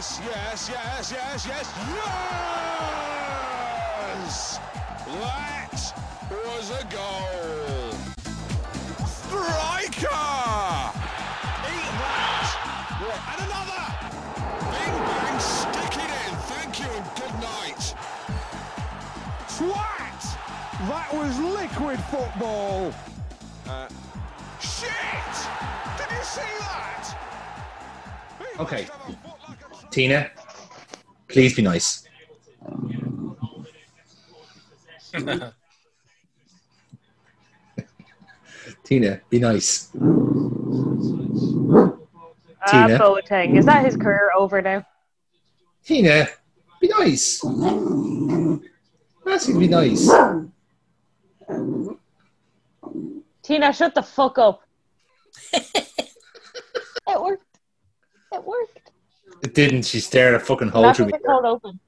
Yes, yes, yes, yes, yes, yes! That was a goal. Striker! Eat that! And another! Bing bang, stick it in. Thank you and good night. Twat! That was liquid football. Uh, shit! Did you see that? Okay. Tina, please be nice. Tina, be nice. Ah, Tina. Boateng. Is that his career over now? Tina, be nice. Ask you to be nice. Tina, shut the fuck up. it worked. It worked. It didn't. She stared a fucking hole through me. open.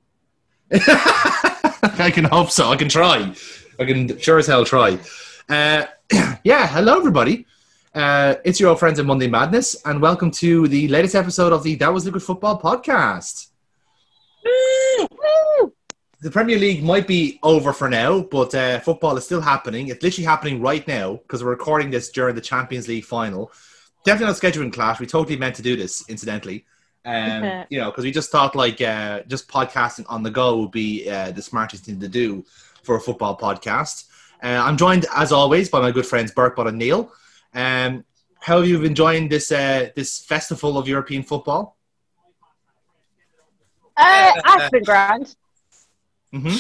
I can hope so. I can try. I can sure as hell try. Uh, yeah, hello everybody. Uh, it's your old friends at Monday Madness, and welcome to the latest episode of the That Was Liquid Football podcast. The Premier League might be over for now, but uh, football is still happening. It's literally happening right now because we're recording this during the Champions League final. Definitely not scheduling clash. We totally meant to do this, incidentally. Um, you know, because we just thought like uh, just podcasting on the go would be uh, the smartest thing to do for a football podcast. Uh, I'm joined, as always, by my good friends Burkbot and Neil. Um, how have you been enjoying this uh, this festival of European football? Uh, that's been grand. Mm-hmm.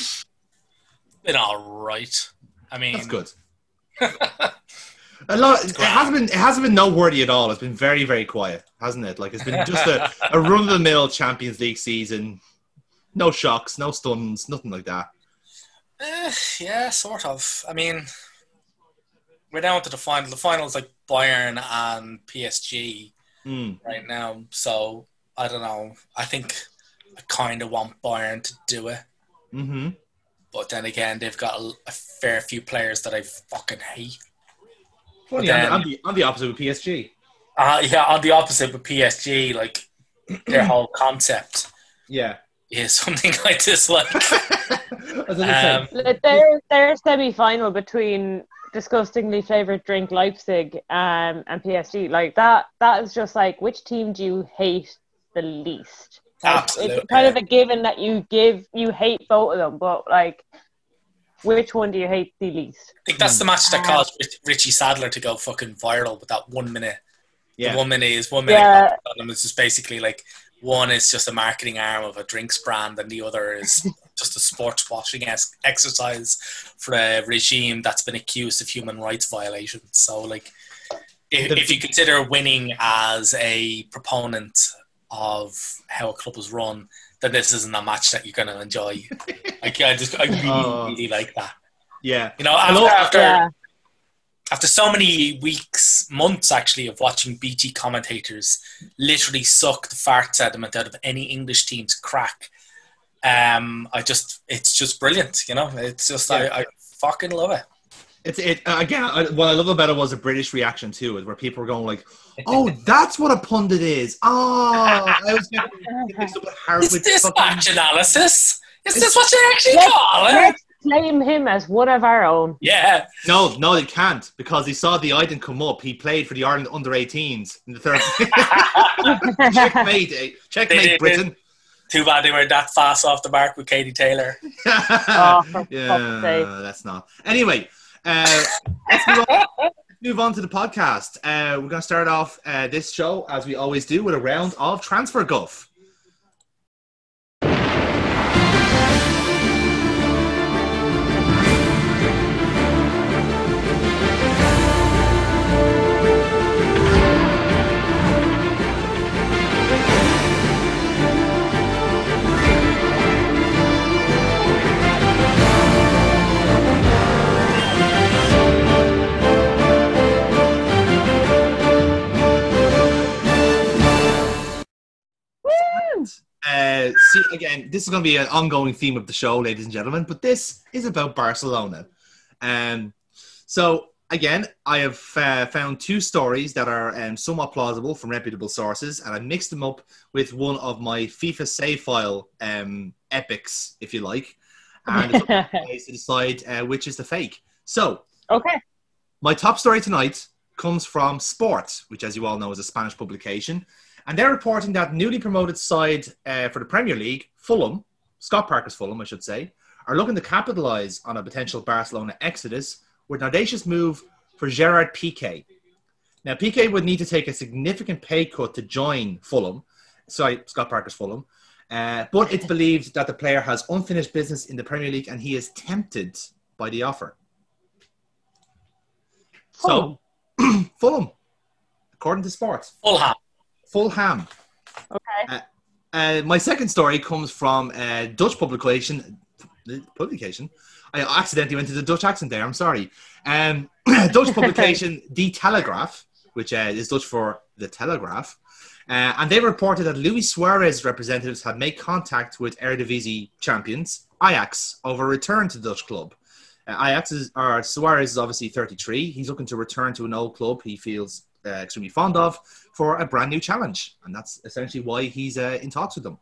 been all right. I mean, That's good. A lot. It hasn't been. It hasn't been noteworthy at all. It's been very, very quiet, hasn't it? Like it's been just a, a run of the mill Champions League season. No shocks, no stuns, nothing like that. eh, yeah, sort of. I mean, we're down to the final. The finals like Bayern and PSG Mm. right now. So I don't know. I think I kind of want Bayern to do it, Hmm. but then again, they've got a, a fair few players that I fucking hate. Funny, I'm, then- I'm the, I'm the opposite with PSG. Uh, yeah, on the opposite with PSG, like their whole concept Yeah. is something I dislike. As I Um, say, Like, Their, their semi final between disgustingly favourite drink Leipzig um, and PSG, like that, that is just like, which team do you hate the least? Like, Absolutely. It's kind of a given that you give, you hate both of them, but like, which one do you hate the least? I think that's the match that uh, caused Rich- Richie Sadlier to go fucking viral with that one minute. The one minute is one minute. Yeah. on them. It's just basically like one is just a marketing arm of a drinks brand, and the other is just a sports washing es- exercise for a regime that's been accused of human rights violations. So, like, if, The- if you consider winning as a proponent of how a club is run, then this isn't a match that you're going to enjoy. like, I just, I really, Oh. really like that. yeah. You know, Hello? after, after Yeah. after so many weeks, months actually, of watching BT commentators literally suck the farts sediment out of any English team's crack, um, I just, it's just brilliant, you know? It's just, Yeah. I, I fucking love it. It's it uh, again. I, what I love about it was a British reaction too, where people were going like, "Oh, that's what a pundit is." Oh, I was getting mixed up with Is Hardwick this fucking- match analysis? Is It's- this what you actually Let's- call it? Let's claim him as one of our own. Yeah. No, no, they can't because he saw the Iden come up. He played for the Ireland under 18s in the third. checkmate, eh? checkmate, They did. Britain. Too bad they were that fast off the mark with Katie Taylor. Oh, yeah, that's not. Anyway, uh, let's, move on, to the podcast. Uh, we're going to start off uh, this show as we always do with a round of transfer guff. Uh, see, again, this is going to be an ongoing theme of the show, ladies and gentlemen, but this is about Barcelona. Um, so, again, I have uh, found two stories that are um, somewhat plausible from reputable sources, and I mixed them up with one of my FIFA save file um, epics, if you like, and it's up to decide uh, which is the fake. So, okay. my top story tonight comes from Sport, which, as you all know, is a Spanish publication. And they're reporting that newly promoted side uh, for the Premier League, Fulham, Scott Parker's Fulham, I should say, are looking to capitalise on a potential Barcelona exodus with an audacious move for Gerard Piqué. Now, Piqué would need to take a significant pay cut to join Fulham, sorry, Scott Parker's Fulham, uh, but it's believed that the player has unfinished business in the Premier League and he is tempted by the offer. So, Fulham, according to Sports, Fulham. Fulham. Okay. Uh, my second story comes from a Dutch publication. Publication. I accidentally went to the Dutch accent there. I'm sorry. Um, Dutch publication, De Telegraaf, which uh, is Dutch for the Telegraph, uh, and they reported that Luis Suarez representatives had made contact with Eredivisie champions Ajax over a return to the Dutch club. Uh, Ajax is, or Suarez is obviously 33. He's looking to return to an old club he feels uh, extremely fond of for a brand new challenge, and that's essentially why he's uh, in talks with them.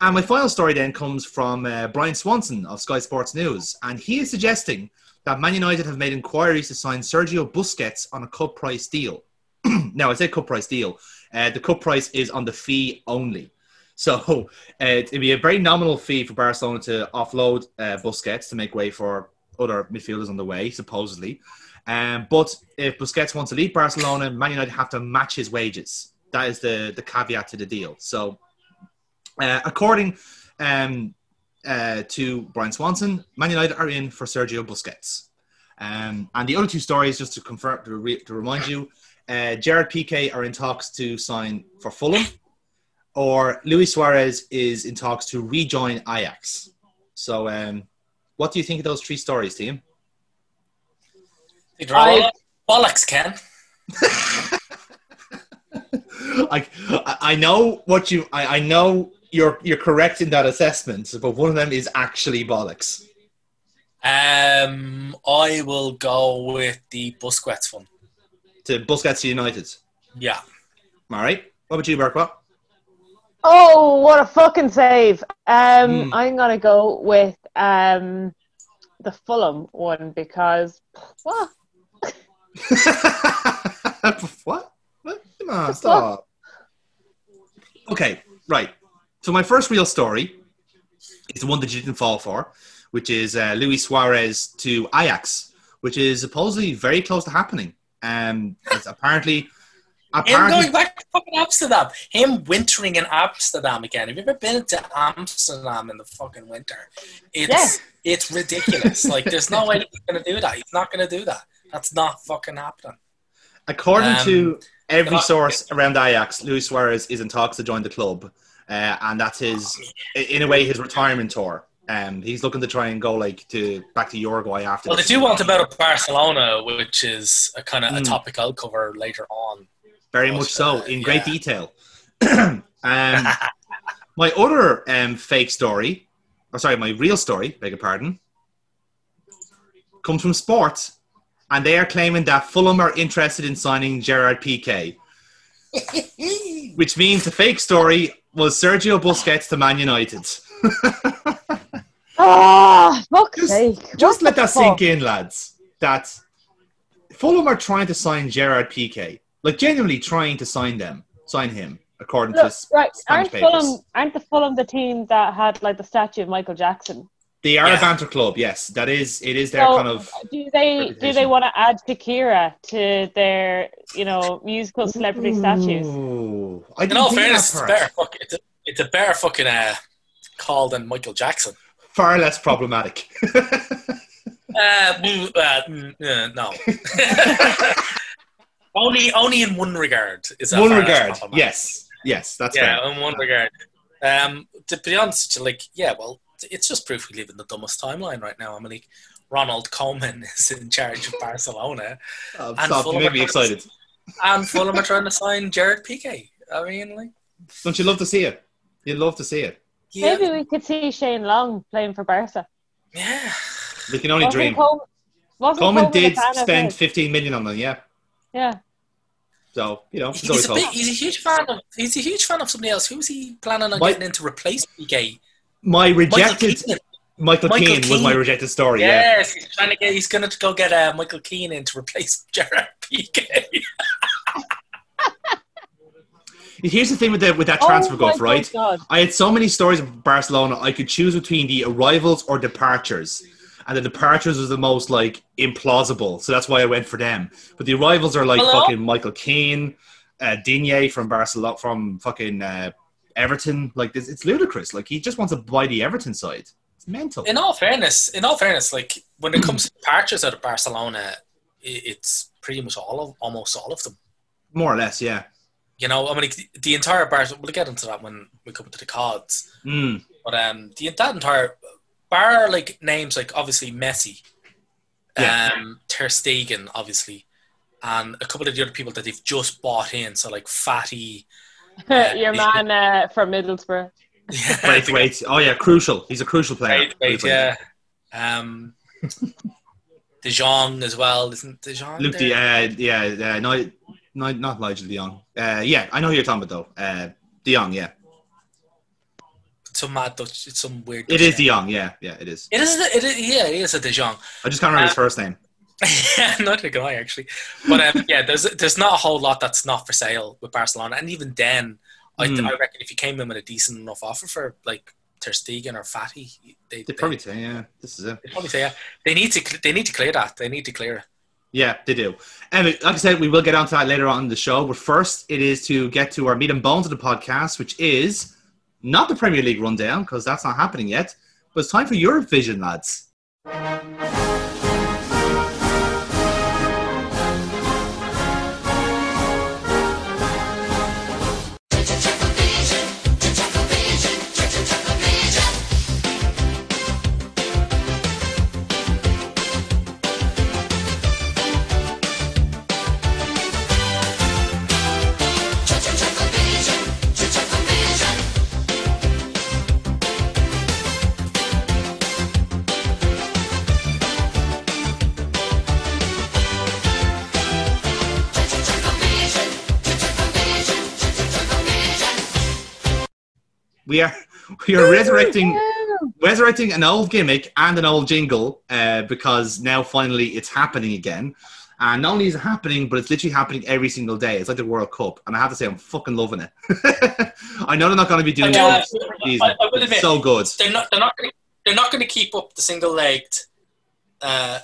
And my final story then comes from uh, Bryan Swanson of Sky Sports News, and he is suggesting that Man United have made inquiries to sign Sergio Busquets on a cup price deal. now, I say cup price deal. Uh, the cup price is on the fee only. So uh, it'd be a very nominal fee for Barcelona to offload uh, Busquets to make way for other midfielders on the way, supposedly. Um, but if Busquets wants to leave Barcelona, Man United have to match his wages. That is the, the caveat to the deal. So, uh, according um, uh, to Bryan Swanson, Man United are in for Sergio Busquets. Um, and the other two stories, just to confirm, to, re- to remind you, uh, Gerard Piqué are in talks to sign for Fulham, or Luis Suarez is in talks to rejoin Ajax. So, um, what do you think of those three stories, team? They're all bollocks, Ken. I I know what you I, I know you're you're correct in that assessment, but one of them is actually bollocks. Um, I will go with the Busquets one. To Busquets to United. Yeah. All right. What about you, Berkwa? Oh, what a fucking save! Um, Hmm. I'm gonna go with um the Fulham one because what? what? What? Come on, stop. Okay, right. So my first real story is the one that you didn't fall for, which is uh, Luis Suarez to Ajax, which is supposedly very close to happening. Um, it's apparently, Him apparently, going back to fucking Amsterdam. Him wintering in Amsterdam again. Have you ever been to Amsterdam in the fucking winter? It's it's ridiculous. like there's no way he's gonna do that. He's not gonna do that. That's not fucking happening. according Um, to every not- source around Ajax, Luis Suarez is in talks to join the club, uh, and that's his, in a way, his retirement tour. Um, he's looking to try and go like to back to Uruguay after. Well, they do want to about Barcelona, which is a kind of a Mm. topic I'll cover later on. Very much so, uh, in great detail. um, my other um, fake story, or sorry, my real story, beg your pardon, comes from Sport, and they are claiming that Fulham are interested in signing Gerard Piqué, which means the fake story was Sergio Busquets to Man United. Oh, fuck's Just- sake! Just What let the that sink in, lads. That Fulham are trying to sign Gerard Piqué, like genuinely trying to sign them, sign him, according to Look, s- right, Spanish aren't papers. Fulham aren't the Fulham the team that had like the statue of Michael Jackson? They are Yeah. club, yes. That is, it is their So, kind of. do they do they want to add Shakira to their you know musical celebrity statues? I In didn't all fairness, that it's a better fuck, it's a, it's a better fucking uh, call than Michael Jackson. Far less problematic. Uh, mm, uh, mm, uh, no. only, only in one regard. Is that One regard, yes, yes, that's yeah, fair. in one regard. Um, to be honest, with you, like, yeah, well, it's just proof we live in the dumbest timeline right now. I mean, like, Ronald Koeman is in charge of Barcelona, Oh, and stop, you Fulham make me are- excited. and Fulham are trying to sign Gerard Piqué. I mean, like, Don't you love to see it? You'd love to see it. yeah, Maybe we could see Shane Long playing for Barca. yeah. We can only Wasn't dream. Cole- Coleman Coleman did spend 15 million on them, yeah. Yeah. So, you know, it's He's a, big, he's a huge fan of he's a huge fan of somebody else. Who's he planning on Mike- getting in to replace Piqué? My Michael rejected Keane. Michael, Michael Keane, was my rejected story, yeah. Yes, he's trying to get. He's going to go get uh, Michael Keane in to replace Gerard Piqué. Here's the thing with the with that transfer oh, my guff, right? God. I had so many stories of Barcelona. I could choose between the arrivals or departures, and the departures was the most like implausible. So that's why I went for them. But the arrivals are like Hello? fucking Michael Keane, uh, Digne from Barcelona, from fucking uh, Everton. Like this, it's ludicrous. Like he just wants to buy the Everton side. It's mental. in all fairness, in all fairness, like when it comes to departures out of Barcelona, it's pretty much all of almost all of them. More or less, yeah. You know, I mean, the entire bar. We'll get into that when we come to the cards. Mm. But um, the that entire bar like names like obviously Messi, Yeah. um, Ter Stegen, obviously, and a couple of the other people that they've just bought in. So like Fati. Your man uh, from Middlesbrough. Wait, wait. Oh yeah, crucial. He's a crucial player. Wait, wait, yeah. Um, De Jong as well, isn't De Jong? Luke, De, there? uh, yeah, uh, no, no, not Nigel De Jong. Uh, yeah, I know who you're talking about though. Uh, De Jong, yeah, some mad Dutch. It's some weird. it Dutch is De. Jong. Yeah, yeah, it is. It is. It is. Yeah, it is a De Jong. I just can't remember his Uh, first name. yeah, neither can I actually. But um, yeah, there's there's not a whole lot that's not for sale with Barcelona, and even then, I, Hmm. I reckon if you came in with a decent enough offer for like Ter Stegen or Fati, they They they probably say, yeah, this is it. they'd probably say yeah. They need to they need to clear that. They need to clear it. Yeah, they do. And like I said, we will get onto that later on in the show. But first, it is to get to our meat and bones of the podcast, which is not the Premier League rundown because that's not happening yet. But it's time for EuropeVision, lads. We are we are resurrecting resurrecting an old gimmick and an old jingle uh, because now finally it's happening again. And not only is it happening, but it's literally happening every single day. It's like the World Cup, and I have to say, I'm fucking loving it. I know they're not going to be doing Yeah, it this I- season. I will but it's admit- so good. They're not. They're not. Gonna, they're not going to keep up the single legged uh,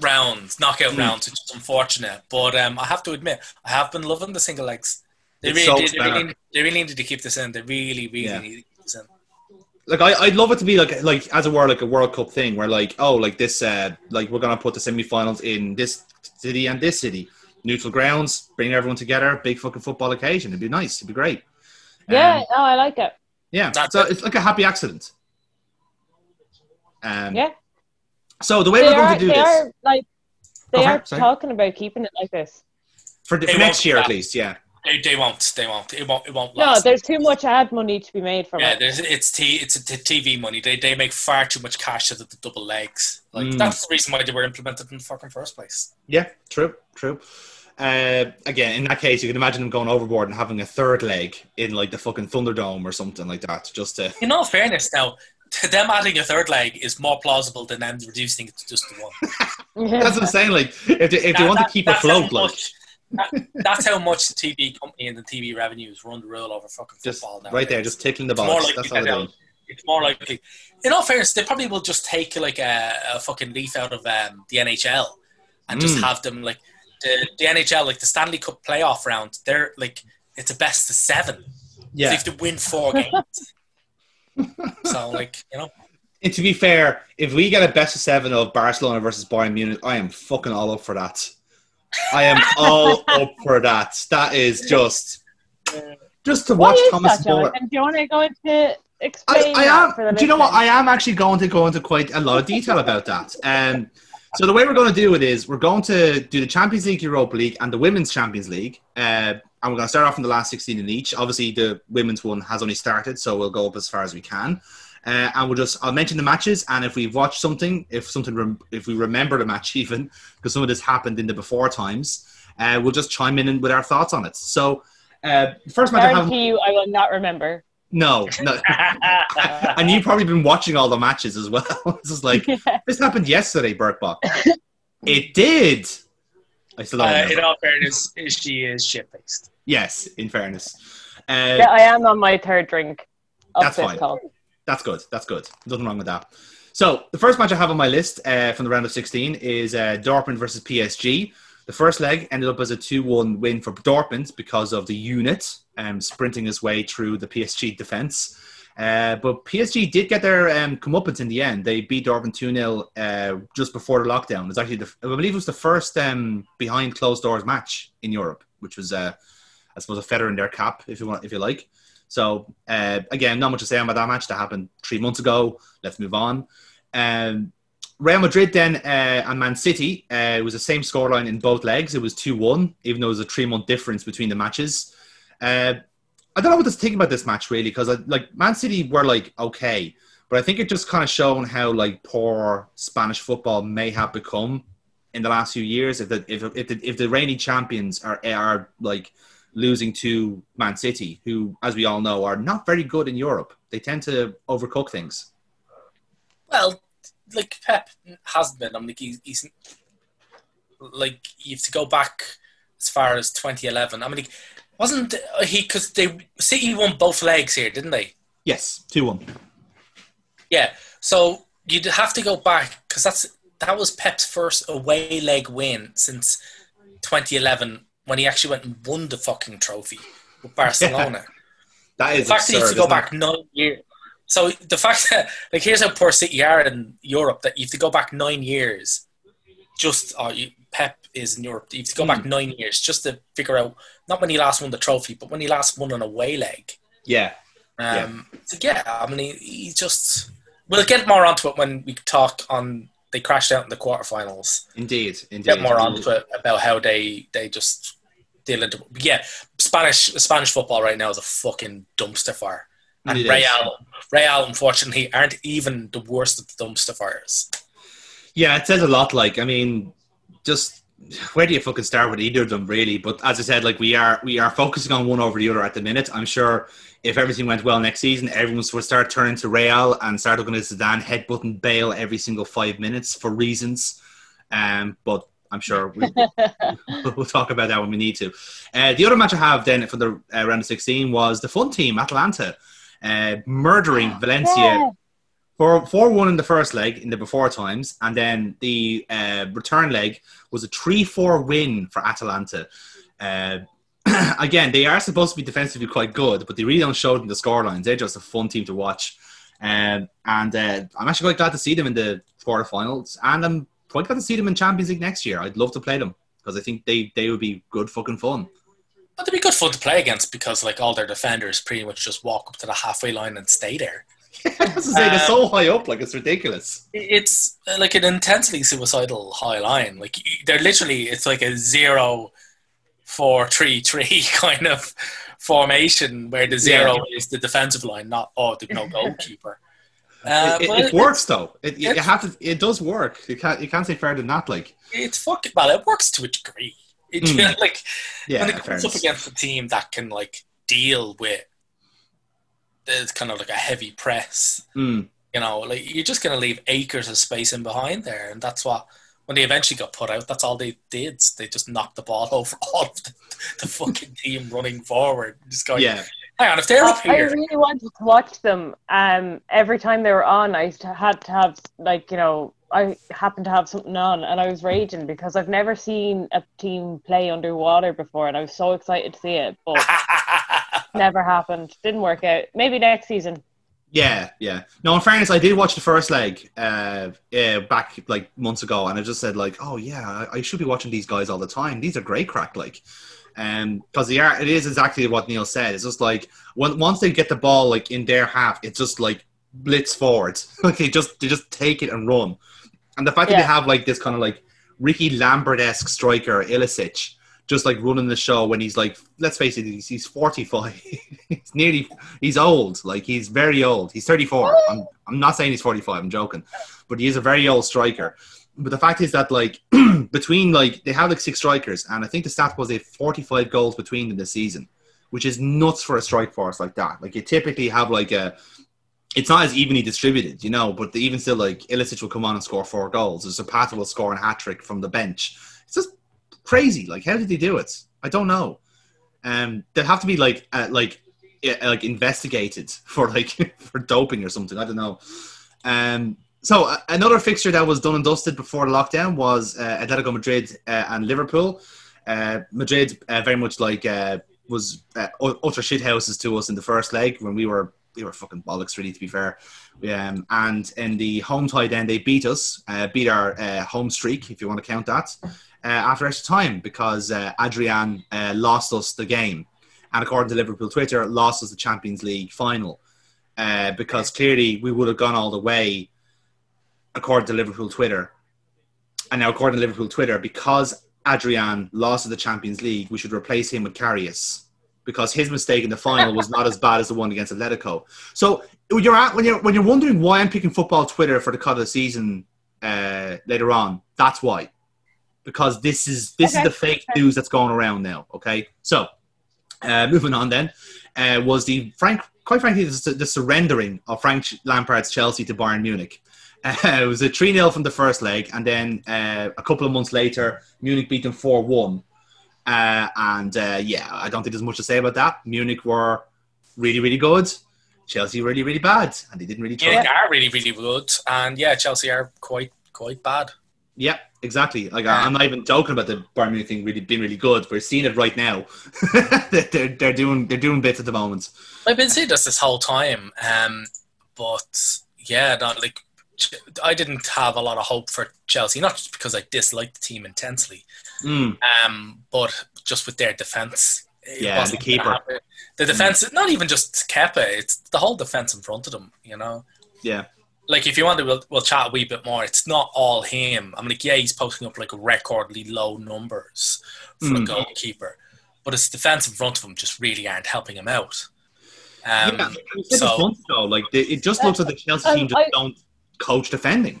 rounds, knockout Mm. rounds, which is unfortunate. But um, I have to admit, I have been loving the single legs. They It's really, so they, they really, better. they really need to keep this in. They really, really Yeah. need to keep this in. Like I, I'd love it to be like like as it were like a World Cup thing where like oh like this uh like we're gonna put the semi-finals in this city and this city neutral grounds bring everyone together big fucking football occasion it'd be nice it'd be great Yeah, Um, no, I like it. yeah That's so it. it's like a happy accident um Yeah. so the way They we're going are, to do they this are like they Go for are sorry. talking about keeping it like this. for, the, for next do year at least yeah They, they won't. They won't. It won't. It won't. No, there's too much ad money to be made from yeah, it. there's, it's t- it's a t- TV money. They they make far too much cash out of the double legs. Like Mm. that's the reason why they were implemented in the fucking first place. yeah true true uh, again, in that case, you can imagine them going overboard and having a third leg in like the fucking Thunderdome or something like that, just to In all fairness, now them adding a third leg is more plausible than them reducing it to just the one. That's what I'm saying. Like, if they, if they That- want to keep that's afloat, how like, much- that- that's how much the TV company and the TV revenues run the rule over fucking just football now. right there, just tickling the It's more likely That's all they're. It's more likely. In all fairness, they probably will just take like a, a fucking leaf out of um, the NHL and just Mm. have them like the, the NHL, like the Stanley Cup playoff round. They're like it's a best of seven. So you Yeah. have to win four games. so like you know, And to be fair, if we get a best of seven of Barcelona versus Bayern Munich, I am fucking all up for that. I am all up for that. That is just just to watch Thomas that? Do you want to go into explain I the am. Do you know what? I am actually going to go into quite a lot of detail about that. Um, so the way we're going to do it is we're going to do the Champions League, Europa League, and the Women's Champions League, uh, and we're going to start off in the last sixteen in each. Obviously, the women's one has only started, so we'll go up as far as we can. Uh, and we'll just I'll mention the matches, and if we've watched something, if something rem- if we remember the match even, because some of this happened in the before times, uh, we'll just chime in with our thoughts on it. So, uh, first match I have. You, I will not remember. No, no. and you've probably been watching all the matches as well. this is like this happened yesterday, Burt Bach. it did. I still don't Uh, remember. in all fairness, she is shit faced. Yes, in fairness. Uh, Yeah, I am on my third drink of That's fine. call. That's good. That's good. Nothing wrong with that. So the first match I have on my list uh, from the round of 16 is uh, Dortmund versus PSG. The first leg ended up as a 2-1 win for Dortmund because of the unit um, sprinting his way through the PSG defence. Uh, but PSG did get their um, comeuppance in the end. They beat Dortmund 2-0 uh, just before the lockdown. It was actually, the, I believe it was the first um, behind closed doors match in Europe, which was, uh, I suppose, a feather in their cap, if you want, if you like. So uh, again, not much to say about that match. That happened three months ago. Let's move on. Um, Real Madrid then uh, and Man City. Uh, it was the same scoreline in both legs. It was two one, even though it was a three month difference between the matches. Uh, I don't know what to think about this match really because like Man City were like okay, but I think it just kind of shown how like poor Spanish football may have become in the last few years. If the if if the, if the reigning champions are are like losing to Man City, who, as we all know, are not very good in Europe. They tend to overcook things. Well, like Pep hasn't been. I'm like he's, he's like you have to go back as far as 2011. I mean, like, wasn't he because they City won both legs here, didn't they? Yes, two one. Yeah. So you'd have to go back because that's that was Pep's first away leg win since 2011 when he actually went and won the fucking trophy with Barcelona. That the is fact that you have to go back nine years. So the fact that like here's how poor City are in Europe that you have to go back nine years. Just you, Pep is in Europe. You have to go Hmm. back nine years just to figure out not when he last won the trophy, but when he last won an away leg. it? Yeah, Um, So yeah, I mean, he, he just. We'll get more onto it when we talk on. They crashed out in the quarterfinals. indeed, indeed. Get more onto it about how they they just deal into. Yeah, Spanish Spanish football right now is a fucking dumpster fire, and It is. Real Real unfortunately aren't even the worst of the dumpster fires. Yeah, it says a lot. Like, I mean, just where do you fucking start with either of them, really? But as I said, like we are we are focusing on one over the other at the minute. I'm sure if everything went well next season, everyone would start turning to Real and start looking at Zidane headbutting Bale every single five minutes for reasons. Um, but I'm sure we, we'll talk about that when we need to. Uh, the other match I have then for the uh, round of 16 was the fun team, Atalanta, uh, murdering Valencia Yeah. Four, 4 1 in the first leg in the before times, and then the uh, return leg was a 3 4 win for Atalanta. Uh, again, they are supposed to be defensively quite good, but they really don't show it in the scorelines. They're just a fun team to watch. Um, and uh, I'm actually quite glad to see them in the quarterfinals, and I'm quite glad to see them in Champions League next year. I'd love to play them because I think they, they would be good fucking fun. But they'd be good fun to play against because like all their defenders pretty much just walk up to the halfway line and stay there. I was to say, they're so high up, like it's ridiculous. It's uh, like an intensely suicidal high line. Like they're literally, it's like a zero, four, three, three kind of formation where the zero is the defensive line, not oh, there's no goalkeeper. Uh, it, it, it works though. It, you have to. It does work. You can't. You can't say fair than that. Like, It's fucking well. It works to a degree. It, Mm. like yeah, when it comes fairness. up against a team that can like deal with it's kind of like a heavy press. Mm. You know, like you're just going to leave acres of space in behind there, and that's what when they eventually got put out, that's all they did. They just knocked the ball over all of the, the fucking team running forward. Just going, Yeah, hang on, if they're up here. I really wanted to watch them. Um, every time they were on, I to- had to have like you know, I happened to have something on, and I was raging because I've never seen a team play underwater before, and I was so excited to see it, but never happened. Didn't work out. Maybe next season. yeah, yeah. No, in fairness, I did watch the first leg uh, uh, back like months ago, and I just said like, oh yeah, I, I should be watching these guys all the time. These are great crack, like. Um, because they are, it is exactly what Neil said. It's just like when, once they get the ball like in their half, it's just like blitz forward. like they just they just take it and run. And the fact that they have like this kind of like Ricky Lambert esque striker Ilicic just like running the show when he's like, let's face it, he's, he's 45. he's nearly, he's old. Like he's very old. He's 34. I'm, I'm not saying he's 45. I'm joking, but he is a very old striker. But the fact is that like between like they have like six strikers, and I think the stat was they have 45 goals between them this season, which is nuts for a strike force like that. Like you typically have like a it's not as evenly distributed, you know, but even still, like Ilicic will come on and score four goals. Zapata will score a hat trick from the bench. It's just crazy. Like, how did they do it? I don't know. Um, they'd have to be like, uh, like, yeah, like investigated for like for doping or something. I don't know. Um, so uh, another fixture that was done and dusted before the lockdown was uh, Atletico Madrid uh, and Liverpool. Uh, Madrid uh, very much like uh, was uh, utter shit houses to us in the first leg when we were we were fucking bollocks, really, to be fair. Um, and in the home tie, then they beat us, uh, beat our uh, home streak, if you want to count that, uh, after extra time because uh, Adrian uh, lost us the game. And according to Liverpool Twitter, lost us the Champions League final uh, because clearly we would have gone all the way, according to Liverpool Twitter. And now, according to Liverpool Twitter, because Adrian lost the Champions League, we should replace him with Karius because his mistake in the final was not as bad as the one against Atletico. So when you're at, when you're when you're wondering why I'm picking football Twitter for the cut of the season uh, later on, that's why. Because this is this Okay. is the fake news that's going around now. Okay, so uh, moving on then uh, was the Frank. Quite frankly, the, the surrendering of Frank Lampard's Chelsea to Bayern Munich. Uh, it was a 3 0 from the first leg, and then uh, a couple of months later, Munich beat them 4 1. Uh, and uh, yeah, I don't think there's much to say about that. Munich were really, really good. Chelsea really, really bad, and they didn't really try. Munich are really, really good, and yeah, Chelsea are quite, quite bad. Yeah, exactly. Like I'm not even joking about the Munich thing really being really good. We're seeing it right now. they're, they're doing they're doing bits at the moment. I've been seeing this this whole time, um, but yeah, not like I didn't have a lot of hope for Chelsea, not just because I disliked the team intensely, Mm, um, but just with their defense. Yeah, the keeper. The defense, not even just Kepa, it's the whole defense in front of them. You know, yeah, like if you want to, we'll, we'll chat a wee bit more. It's not all him. I'm like, yeah, he's posting up like recordly low numbers for a Mm. goalkeeper, but his defense in front of him just really aren't helping him out. Um, yeah. We said this so months ago. Like they, it just looks like the Chelsea Um, team just I- don't coach defending.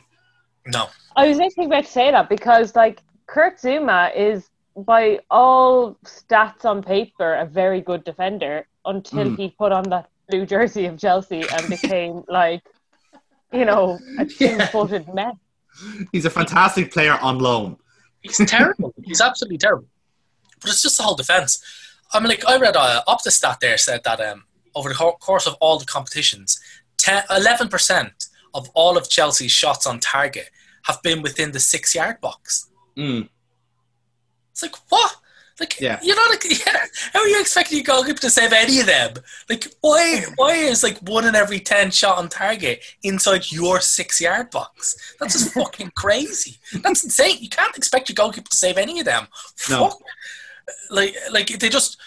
no, I was actually about to say that because like Kurt Zouma is by all stats on paper a very good defender until Mm. he put on that blue jersey of Chelsea and became like you know a Yeah. two-footed mess. He's a fantastic player on loan. he's terrible. he's absolutely terrible. But it's just the whole defense. I mean, like I read uh, up the stat there said that um, over the co- course of all the competitions, 11 percent of all of Chelsea's shots on target have been within the six-yard box. Mm. It's like what? Like Yeah. you know, like yeah, how are you expecting your goalkeeper to save any of them? Like why? Why is like one in every ten shot on target inside your six-yard box? That's just fucking crazy. That's insane. You can't expect your goalkeeper to save any of them. No. Fuck. Like like they just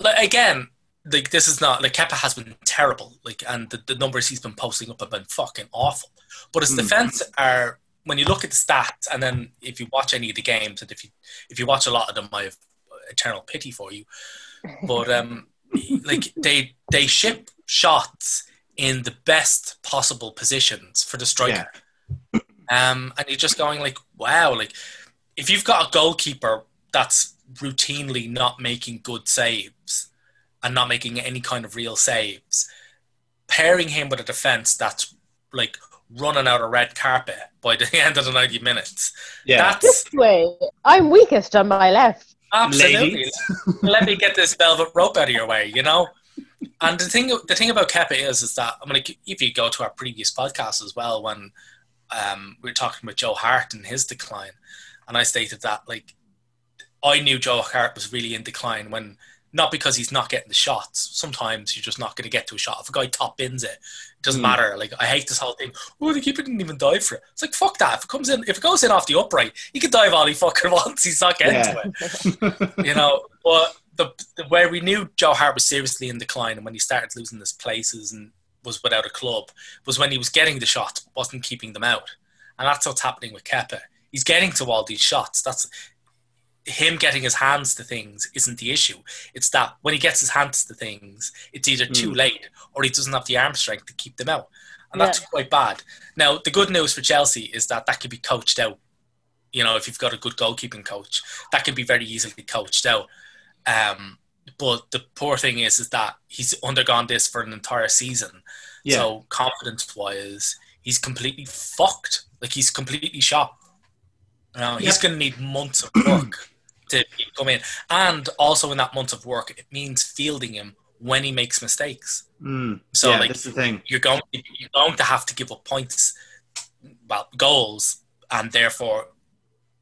like again. Like this is not like Kepa has been terrible. Like and the, the numbers he's been posting up have been fucking awful. But his Mm. defense are when you look at the stats and then if you watch any of the games and if you if you watch a lot of them, I have eternal pity for you. But um, like they they ship shots in the best possible positions for the striker. Um, and you're just going like, wow, like if you've got a goalkeeper that's routinely not making good saves and not making any kind of real saves, pairing him with a defense that's like running out a red carpet by the end of the 90 minutes. Yeah. That's This way, I'm weakest on my left. absolutely. Let me get this velvet rope out of your way, you know? And the thing, the thing about Kepa is, is that I mean, like, if you go to our previous podcast as well, when um, we were talking about Joe Hart and his decline, and I stated that like I knew Joe Hart was really in decline when not because he's not getting the shots. Sometimes you're just not going to get to a shot. If a guy top bins it, it doesn't Hmm. matter. Like I hate this whole thing. Oh, the keeper didn't even dive for it. It's like fuck that. If it comes in, if it goes in off the upright, he can dive all he fucking wants. He's not getting Yeah. to it you know, but the, the where we knew Joe Hart was seriously in decline and when he started losing his places and was without a club was when he was getting the shots, wasn't keeping them out, and that's what's happening with Kepa. He's getting to all these shots. That's him getting his hands to things isn't the issue. It's that when he gets his hands to things, it's either too Mm. late or he doesn't have the arm strength to keep them out. And that's quite bad. Now, the good news for Chelsea is that that can be coached out. You know, if you've got a good goalkeeping coach, that can be very easily coached out. Um, but the poor thing is, is that he's undergone this for an entire season. Yeah. So confidence wise, he's completely fucked. Like he's completely shot. You know, he's going to need months of work to come in, and also in that month of work, it means fielding him when he makes mistakes. Mm. So yeah, like that's the thing. you're going you're going to have to give up points, well, goals, and therefore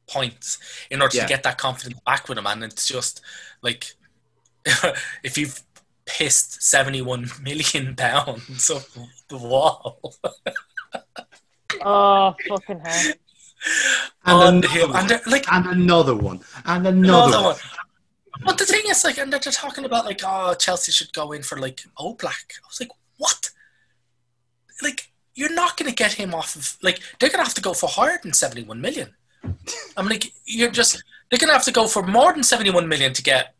points in order Yeah. to get that confidence back with him. And it's just like if you've pissed seventy one million pounds up the wall Oh, fucking hell. And on another him, one. and like And another one. And another, another one. one. But the thing is, like, and they're talking about like, oh, Chelsea should go in for like Oblak. I was like, what? Like, you're not going to get him off of like they're going to have to go for higher than seventy one million. I'm like, you're just they're going to have to go for more than seventy one million to get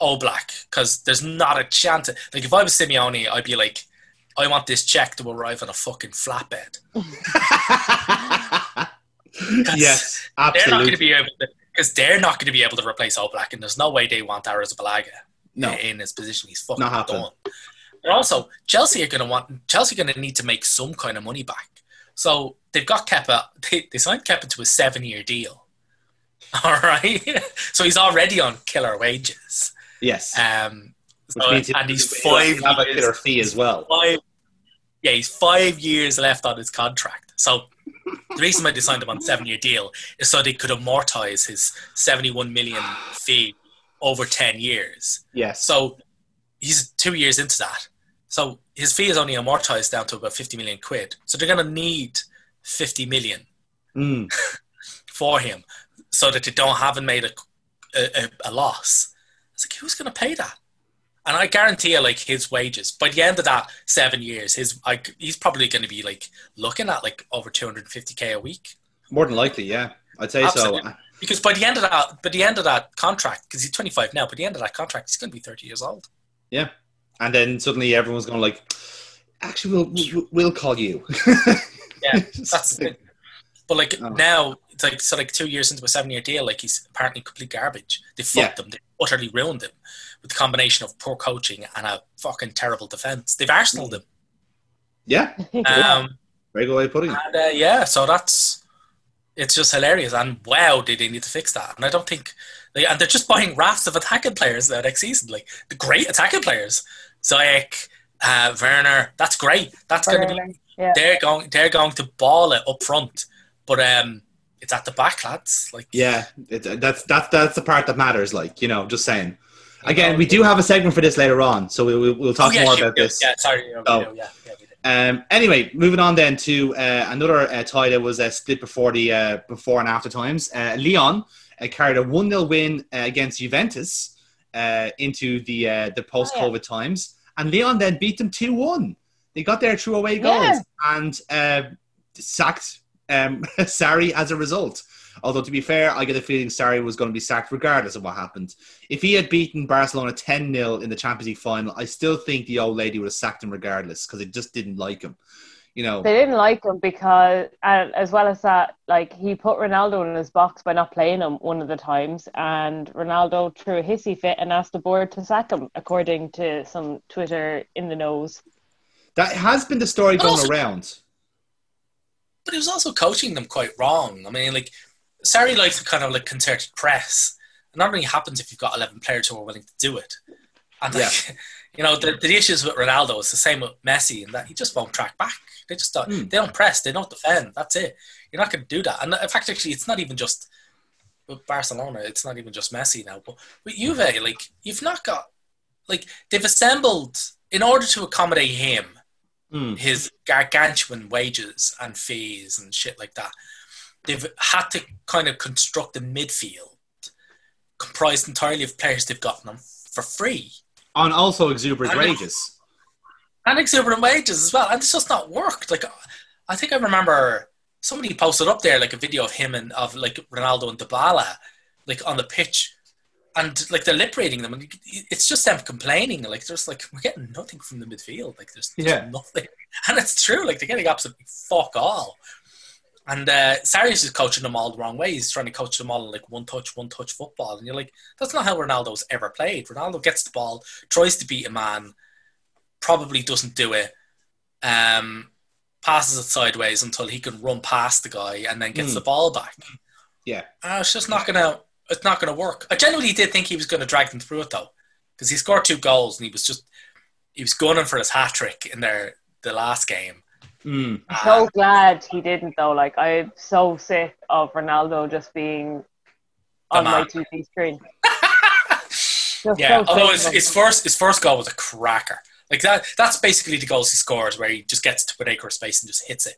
Oblak because there's not a chance. Like, if I was Simeone, I'd be like, I want this check to arrive on a fucking flatbed. yes, They're not going to be able to because they're not going to be able to replace Oblak, and there's no way they want Arrizabalaga No. in his position. He's fucking Not done. But also, Chelsea are going to want Chelsea are going to need to make some kind of money back. So they've got Kepa. They, they signed Kepa to a seven-year deal. All right, so he's already on killer wages. Yes. Um, so- and he's five have a killer fee as well. five. Yeah, he's five years left on his contract. So the reason why they signed him on a seven-year deal is so they could amortize his seventy-one million fee over ten years. Yes. So he's two years into that. So his fee is only amortized down to about fifty million quid. So they're going to need fifty million Mm. for him, so that they don't haven't made a a, a, a loss. It's like who's going to pay that? And I guarantee you, like his wages by the end of that seven years, his like he's probably going to be like looking at like over two hundred and fifty k a week. More than likely, yeah. I'd say Absolutely. so. Because by the end of that, by the end of that contract, because he's twenty five now, by the end of that contract, he's going to be thirty years old. Yeah. And then suddenly everyone's going like, actually, we'll, we'll, we'll call you. Yeah, That's the thing. But like Oh. now, it's like so like two years into a seven year deal, like he's apparently complete garbage. They fucked him. They utterly ruined him with the combination of poor coaching and a fucking terrible defense. They've arsenaled him. yeah. Um, Very good way of putting it. and uh, yeah, so that's it's just hilarious. And wow, did they need to fix that? And I don't think, like, and they're just buying rafts of attacking players now next season, like the great attacking players, Ziyech, uh, Werner. That's great. That's going to be Yeah. they're going they're going to ball it up front, but um, it's at the back, lads. Like Yeah. It, that's, that's, that's the part that matters, like, you know, just saying. Again, we do have a segment for this later on, so we, we, we'll oh, talk yeah, more sure, about yeah, this. Yeah, sorry, yeah, we Oh. do, yeah, yeah. Um, anyway, moving on then to uh, another uh, tie that was uh, split before the uh, before and after times. Uh, Lyon uh, carried a one 0 win uh, against Juventus uh, into the uh, the post COVID times, and Lyon then beat them two one. They got there through away goals Yeah. and uh, sacked um, Sarri as a result. Although to be fair, I get a feeling Sarri was going to be sacked regardless of what happened. If he had beaten Barcelona 10 0 in the Champions League final, I still think the old lady would have sacked him regardless because they just didn't like him. You know, They didn't like him because, and as well as that, like he put Ronaldo in his box by not playing him one of the times, and Ronaldo threw a hissy fit and asked the board to sack him, according to some Twitter in the nose. that has been the story But going also- around. But he was also coaching them quite wrong. I mean, like Sarri likes a kind of like concerted press. It not only happens if you've got eleven players who are willing to do it. And like, you know, the, the issues with Ronaldo is the same with Messi, and that he just won't track back. They just don't. Hmm. They don't press. They don't defend. That's it. You're not going to do that. And in fact, actually, it's not even just with Barcelona. It's not even just Messi now. But with Juve, like you've not got like they've assembled in order to accommodate him Mm. his gargantuan wages and fees and shit like that. They've had to kind of construct a midfield comprised entirely of players they've gotten them for free On also exuberant know. wages. and exuberant wages as well. And it's just not worked. Like, I think I remember somebody posted up there like a video of him and of like Ronaldo and Dybala like on the pitch, and like they're lip reading them, and it's just them complaining. Like there's like we're getting nothing from the midfield. Like there's, there's Yeah. nothing, and it's true. Like they're getting absolutely fuck all. And uh, Sarri's is coaching them all the wrong way. He's trying to coach them all in like one touch, one touch football, and you're like, that's not how Ronaldo's ever played. Ronaldo gets the ball, tries to beat a man, probably doesn't do it, um, passes it sideways until he can run past the guy, and then gets Mm. the ball back. Yeah. Uh, it's just not gonna. It's not gonna work. I genuinely did think he was going to drag them through it though, because he scored two goals and he was just he was gunning for his hat trick in their the last game. Mm. so glad he didn't though. Like I'm so sick of Ronaldo just being on my. TV screen. Yeah, so although his, his first his first goal was a cracker. Like that. That's basically the goals he scores, where he just gets to an acre of space and just hits it.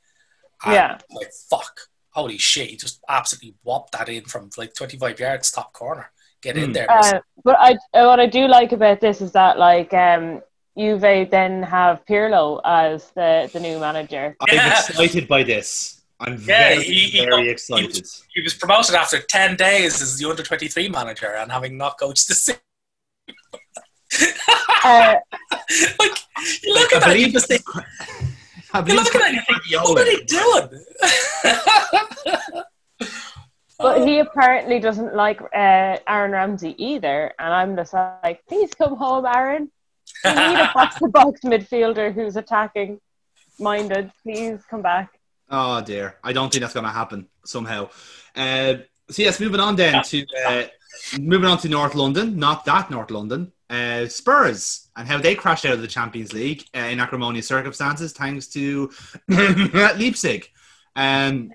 And, Yeah. Like fuck. Holy shit! He just absolutely whopped that in from like 25 yards, top corner. Get in Mm. there. Uh, but I what I do like about this is that like um Juve then have Pirlo as the the new manager. I'm Yeah. excited by this. I'm Yeah, very, he- he- very he- excited. he was promoted after 10 days as the under 23 manager and having not coached the city. Uh, like, you look I at that, you believe just think, I you believe look at that, and you think, what are they doing? but he apparently doesn't like uh, Aaron Ramsey either, and I'm just like, please come home, Aaron. We need a box to box midfielder who's attacking minded. Please come back. Oh dear, I don't think that's going to happen somehow. Uh, so yes, moving on then to uh, moving on to North London, not that North London, uh, Spurs and how they crashed out of the Champions League uh, in acrimonious circumstances thanks to Leipzig. Um,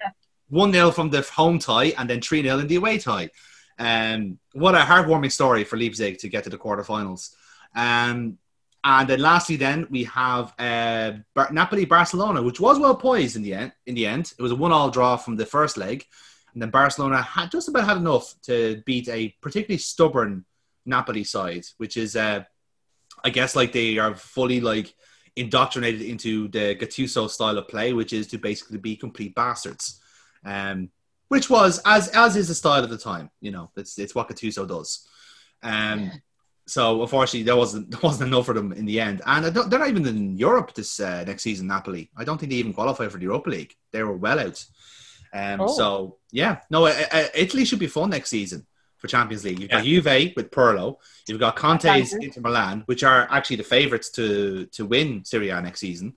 one 0 from the home tie and then three 0 in the away tie. Um, what a heartwarming story for Leipzig to get to the quarterfinals. Um, and then lastly, then we have uh, Bar- Napoli Barcelona, which was well poised in the end. In the end, it was a one-all draw from the first leg, and then Barcelona had just about had enough to beat a particularly stubborn Napoli side, which is, uh, I guess, like they are fully like indoctrinated into the Gattuso style of play, which is to basically be complete bastards. Um, which was as as is the style of the time. You know, it's it's what Gattuso does. Um, so unfortunately, there wasn't there wasn't enough for them in the end, and I don't, they're not even in Europe this uh, next season. Napoli, I don't think they even qualify for the Europa League. They were well out. Um, Oh. So yeah, no, uh, uh, Italy should be fun next season for Champions League. You've got Juve with Pirlo, you've got Conte's Atalanta. Inter Milan, which are actually the favourites to to win Serie A next season,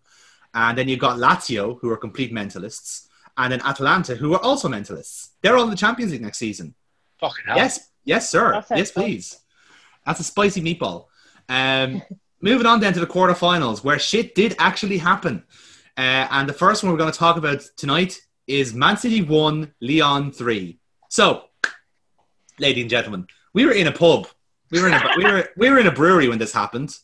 and then you've got Lazio, who are complete mentalists, and then Atalanta, who are also mentalists. They're all in the Champions League next season. Fucking hell. Yes, yes, sir. That sounds Yes, fun. please. That's a spicy meatball. Um, moving on then to the quarterfinals, where shit did actually happen. Uh, and the first one we're going to talk about tonight is Man City 1, Lyon 3. So, ladies and gentlemen, we were in a pub. We were in a, we were, we were in a brewery when this happened.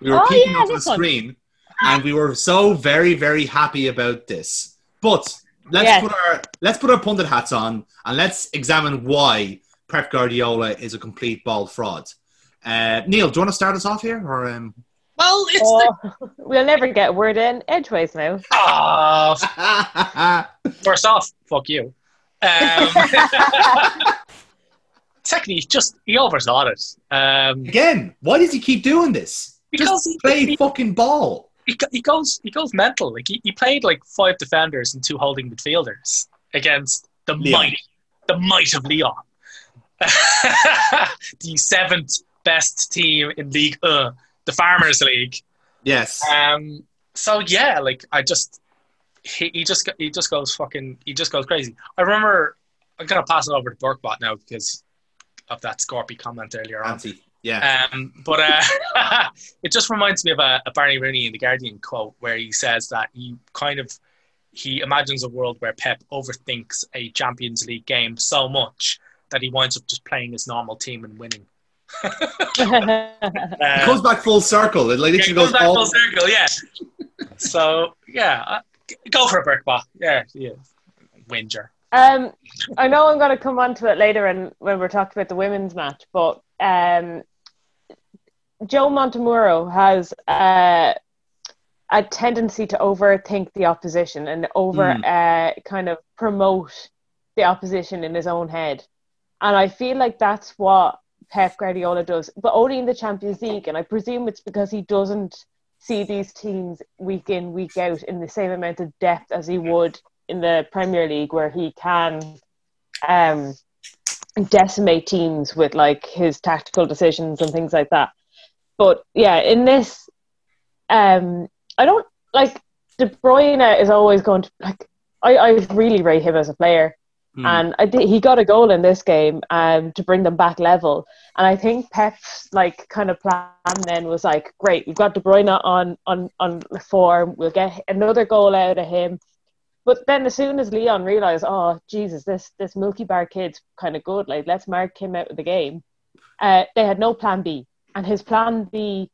We were Oh, peeking yeah, onto the screen, and we were so very, very happy about this. But let's Yes. put our let's put our pundit hats on and let's examine why Pep Guardiola is a complete ball fraud. Uh, Neil, do you want to start us off here, or um... Well, it's the. Oh, we'll never get a word in edgeways now. Ah, first off, fuck you. Um, secondly, just he overthought it. Um, again? Why does he keep doing this? because Just he, play he, fucking ball. he, he goes he goes mental. Like he, he played like five defenders and two holding midfielders against the Lyon. mighty the might of Lyon, the seventh best team in League Uh, the Farmers League. Yes. Um. So yeah, like I just he, he just he just goes fucking he just goes crazy. I remember I'm gonna pass it over to Burkbot now because of that Scorpy comment earlier on. Yeah. Um, but uh, it just reminds me of a, a Barney Ronay in the Guardian quote where he says that he kind of he imagines a world where Pep overthinks a Champions League game so much that he winds up just playing his normal team and winning. It Uh, goes back full circle. It like yeah, literally it goes goes back all. full circle, yeah. so yeah, uh, go for a Burkbot. Yeah, yeah, Whinger. Um, I know I'm going to come on to it later and when we're talking about the women's match, but um, Joe Montemuro has uh, a tendency to overthink the opposition and over Hmm. uh, kind of promote the opposition in his own head. And I feel like that's what Pep Guardiola does, but only in the Champions League. And I presume it's because he doesn't see these teams week in, week out in the same amount of depth as he would in the Premier League, where he can um, decimate teams with like his tactical decisions and things like that. But yeah, in this, um, I don't like De Bruyne is always going to like. I, I really rate him as a player. Hmm. And I he got a goal in this game um, to bring them back level. And I think Pep's like kind of plan then was like, great, we've got De Bruyne on on on form. We'll get another goal out of him. But then as soon as Lyon realised, oh Jesus, this this Milky Bar kid's kind of good. Like let's mark him out of the game. Uh, they had no plan B, and his plan B,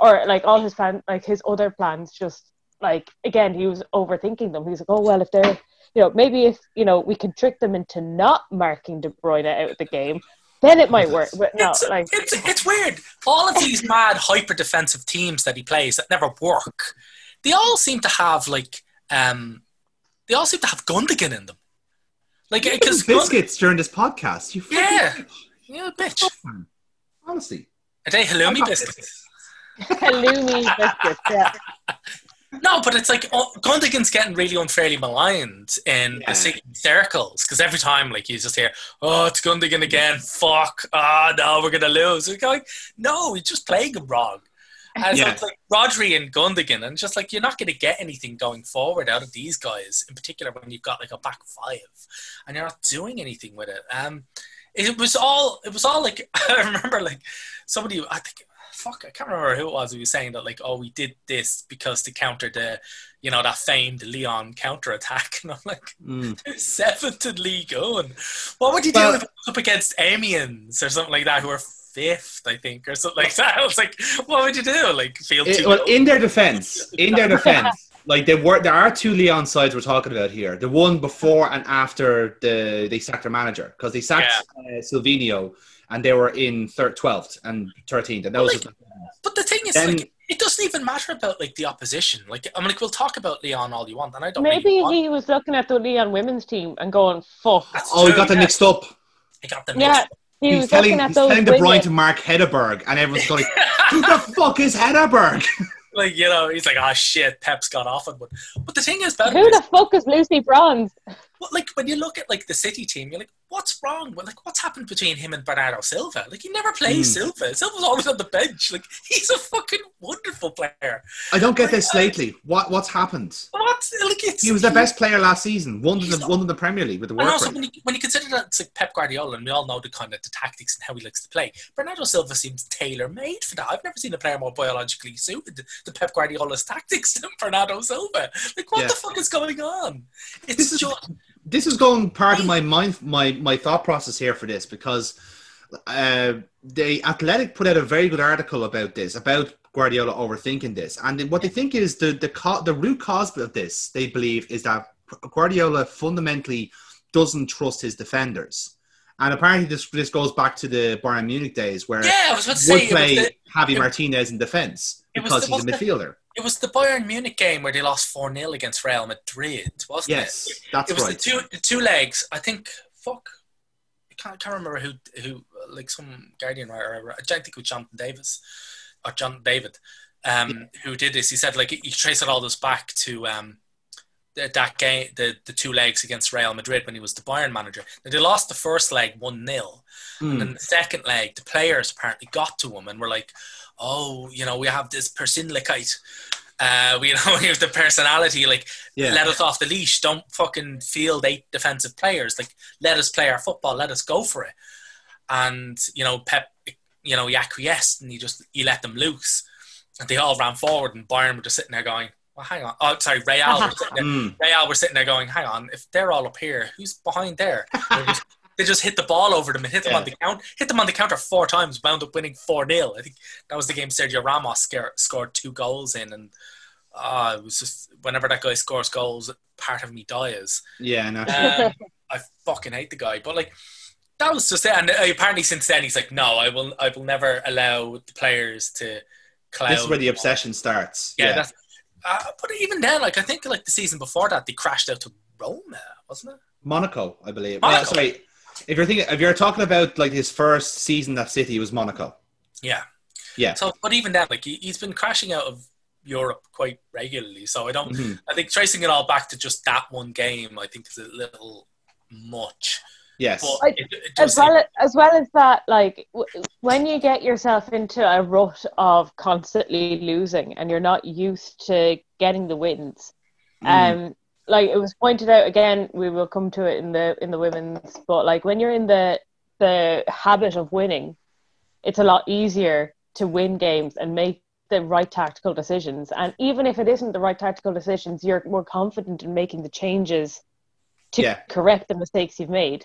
or like all his plan, like his other plans, just like again he was overthinking them. He was like, oh well, if they're you know, maybe if you know we can trick them into not marking De Bruyne out of the game, then it might work. But no, it's, like it's, it's weird. All of these mad hyper defensive teams that he plays that never work, they all seem to have like um, they all seem to have Gundogan in them. Like because biscuits during this podcast. You freaking Yeah. bitch. you bitch. Honestly. Are they halloumi biscuits? halloumi biscuits. Yeah. No, but it's like oh, Gundogan's getting really unfairly maligned in Yeah. the City circles because every time, like, you just hear, "Oh, it's Gundogan again. Fuck. Ah, no, we're gonna lose." It's like, no, he's just playing him wrong. And so Yeah. it's like Rodri and Gundogan, and just like you're not going to get anything going forward out of these guys, in particular when you've got like a back five, and you're not doing anything with it. Um, it was all it was all like I remember like somebody I think fuck I can't remember who it was who was saying that like oh we did this because to counter the you know that famed Lyon counter attack and I'm like Mm. seventh in league on what would you Well- do if it was up against Amiens or something like that who are fifth I think or something like that I was like what would you do like feel It- too well, low? in their defense, in their defense, like there were, there are two Lyon sides we're talking about here. The one before and after the they sacked their manager because they sacked uh, Sylvinho and they were in third, twelfth and thirteenth, and that Well, was like- But the thing is, Then- like, it doesn't even matter about like the opposition. Like, I mean, like, we'll talk about Lyon all you want, and I don't. Maybe really he was looking at the Lyon women's team and going, "Fuck." That's oh, he true, got them yeah. mixed up. He got them. Yeah, mixed he He's was telling, looking at he's those telling De Bruyne to mark Hegerberg, and everyone's going, "Who the fuck is Hegerberg?" like you know, he's like, oh shit, Pep's got off on one. But the thing is, about it Who is, the fuck is Lucy Bronze? well, like when you look at like the City team, you're like, what's wrong? Well, like, what's happened between him and Bernardo Silva? Like, he never plays Hmm. Silva. Silva's always on the bench. Like, he's a fucking wonderful player. I don't get this lately. What what's happened? What? Like, He was the best player last season. Won the not- won the Premier League with the And also, when you, when you consider that it's like Pep Guardiola, and we all know the kind of the tactics and how he likes to play, Bernardo Silva seems tailor made for that. I've never seen a player more biologically suited to Pep Guardiola's tactics than Bernardo Silva. Like, what Yeah. the fuck is going on? It's just this is going part of my mind my my thought process here for this because uh, the Athletic put out a very good article about this about Guardiola overthinking this, and what they think is the the co- the root cause of this they believe is that Guardiola fundamentally doesn't trust his defenders, and apparently this this goes back to the Bayern Munich days where yeah. I was about to would say play the, Javi Martinez in defense because the- he's a midfielder. it was the Bayern Munich game where they lost four 0 against Real Madrid, wasn't Yes, it? Yes, that's right. it was right. the two the two legs. I think. Fuck. I can't, can't remember who who like some Guardian writer. I think it was Jonathan Davis or John David, um, who did this. He said like you trace it all this back to um, that game, the the two legs against Real Madrid when he was the Bayern manager. Now, they lost the first leg one 0 Mm. and then the second leg, the players apparently got to him and were like, "Oh, you know, we have this Persönlichkeit. Uh, we you know have the personality. Like, Yeah. let us off the leash. Don't fucking field eight defensive players. Like, let us play our football. Let us go for it." And you know, Pep, you know, he acquiesced and he just he let them loose, and they all ran forward. And Bayern were just sitting there going, "Well, hang on." Oh, sorry, Real were sitting there. Mm. Real were sitting there going, "Hang on, if they're all up here, who's behind there?" They just, hit the ball over them and hit them Yeah. on the count, hit them on the counter four times, wound up winning four 0 I think that was the game Sergio Ramos scare, scored two goals in, and uh, it was just whenever that guy scores goals, part of me dies. Yeah, naturally. Um, I fucking hate the guy, but like that was just it. And apparently, since then, he's like, "No, I will, I will never allow the players to." Cloud this is where the obsession starts. yeah, that's. Uh, but even then, like I think, like the season before that, they crashed out to Roma, wasn't it? Monaco, I believe. Monaco. No, sorry, If you're thinking, if you're talking about like his first season at City, it was Monaco. Yeah. Yeah. So, but even then, like he, he's been crashing out of Europe quite regularly. So I don't. Mhm. I think tracing it all back to just that one game, I think is a little much. Yes. I- it, it as does well as well as that like w- when you get yourself into a rut of constantly losing and you're not used to getting the wins Mm. um like it was pointed out again we will come to it in the in the women's but like when you're in the the habit of winning it's a lot easier to win games and make the right tactical decisions and even if it isn't the right tactical decisions you're more confident in making the changes to Yeah. correct the mistakes you've made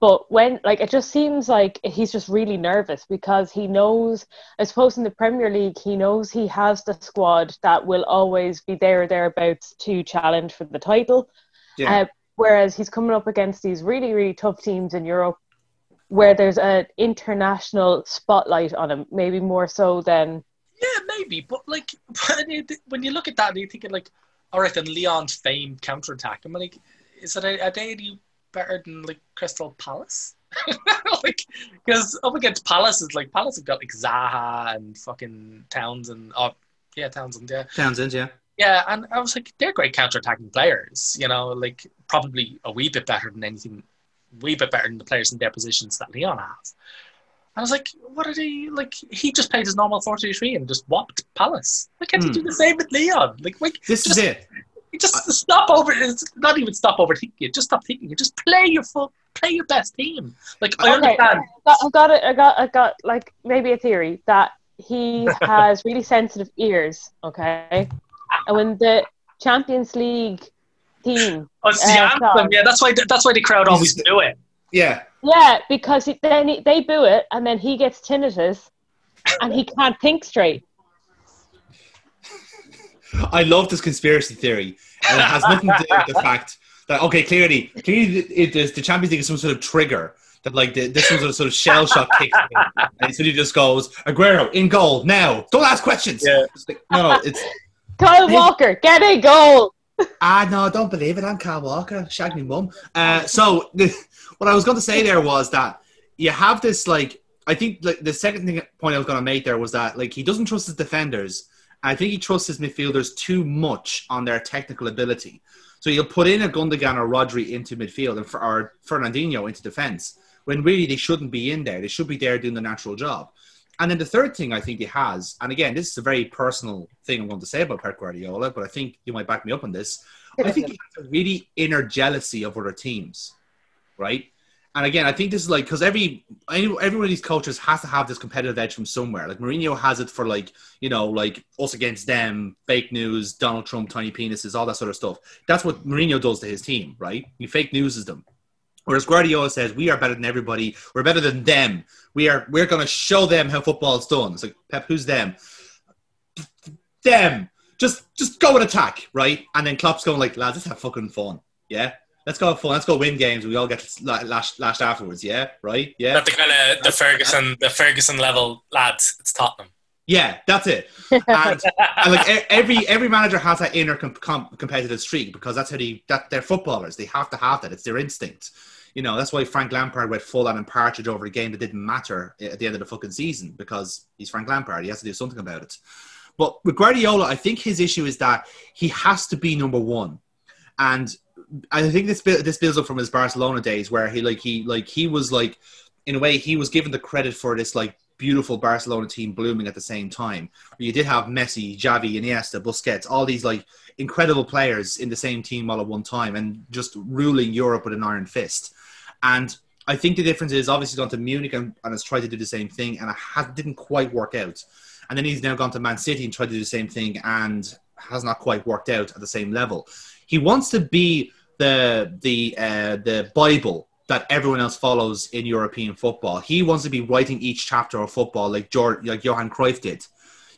but when like it just seems like he's just really nervous because he knows I suppose in the Premier League he knows he has the squad that will always be there or thereabouts to challenge for the title. Yeah. Uh, whereas he's coming up against these really, really tough teams in Europe where there's an international spotlight on him, maybe more so than Yeah, maybe, but like when you, when you look at that, you're thinking like, all right, then Lyon's famed counterattack. I'm like, is it a, a day any better than like Crystal Palace? like, because up against Palace is like Palace have got like Zaha and fucking Townsend. Oh, yeah, Townsend. Yeah, Townsend, yeah. yeah, and I was like, they're great counterattacking players. You know, like probably a wee bit better than anything, wee bit better than the players in their positions that Lyon has. And I was like, what are they like? He just played his normal 4 3 3 and just whopped Palace. Why can't Hmm. he do the same with Lyon? Like, like This just, is it. Just stop over. It's not even stop overthinking it. Just stop thinking it. Just play your full, play your best team. Like I Okay. understand. got, I got it. I got. I got like maybe a theory that he has really sensitive ears. Okay, and when the Champions League team, Oh, it's the Uh, anthem. sorry. Yeah, that's why. That's why the crowd always He's- do it. Yeah. yeah, because he, then he, they boo it, and then he gets tinnitus, and he can't think straight. I love this conspiracy theory, and it has nothing to do with the fact that okay, clearly, clearly, it, it, the Champions League is some sort of trigger that like the, this was a sort of shell shock kick, and so he just goes Aguero in goal now. Don't ask questions. Yeah. It's like, no, no, it's Kyle His- Walker, get a goal. ah no, I don't believe it. I'm Carl Walker, shag me mum. Uh, so the, what I was going to say there was that you have this like I think like the second thing point I was going to make there was that like he doesn't trust his defenders. I think he trusts his midfielders too much on their technical ability. So he'll put in a Gundogan or Rodri into midfield and for, or Fernandinho into defense when really they shouldn't be in there. They should be there doing the natural job. And then the third thing I think he has, and again, this is a very personal thing I'm going to say about Pep Guardiola, but I think you might back me up on this. I think he has a really inner jealousy of other teams, right? And again, I think this is like because every any, every one of these coaches has to have this competitive edge from somewhere. Like Mourinho has it for like you know like us against them, fake news, Donald Trump, tiny penises, all that sort of stuff. That's what Mourinho does to his team, right? He fake newses them. Whereas Guardiola says we are better than everybody. We're better than them. We are. We're going to show them how football's done. It's like Pep, who's them? Them. Just just go and attack, right? And then Klopp's going like, lads, let's have fucking fun. Yeah, let's go have fun. Let's go win games. We all get la- lashed, lashed afterwards. Yeah, right. Yeah, Not the kind of the Ferguson, the Ferguson level lads. It's Tottenham. yeah, that's it. And, and like every every manager has that inner com- com- competitive streak because that's how they that they're footballers. They have to have that. It's their instinct. You know, that's why Frank Lampard went full on in Partridge over a game that didn't matter at the end of the fucking season because he's Frank Lampard. He has to do something about it. But with Guardiola, I think his issue is that he has to be number one, and I think this this builds up from his Barcelona days where he like he like he was like in a way he was given the credit for this like beautiful Barcelona team blooming at the same time. You did have Messi, Xavi, Iniesta, Busquets, all these like incredible players in the same team all at one time and just ruling Europe with an iron fist. And I think the difference is obviously gone to Munich and, and has tried to do the same thing and it has, didn't quite work out. And then he's now gone to Man City and tried to do the same thing and has not quite worked out at the same level. He wants to be the the uh, the Bible that everyone else follows in European football. He wants to be writing each chapter of football like George, like Johan Cruyff did.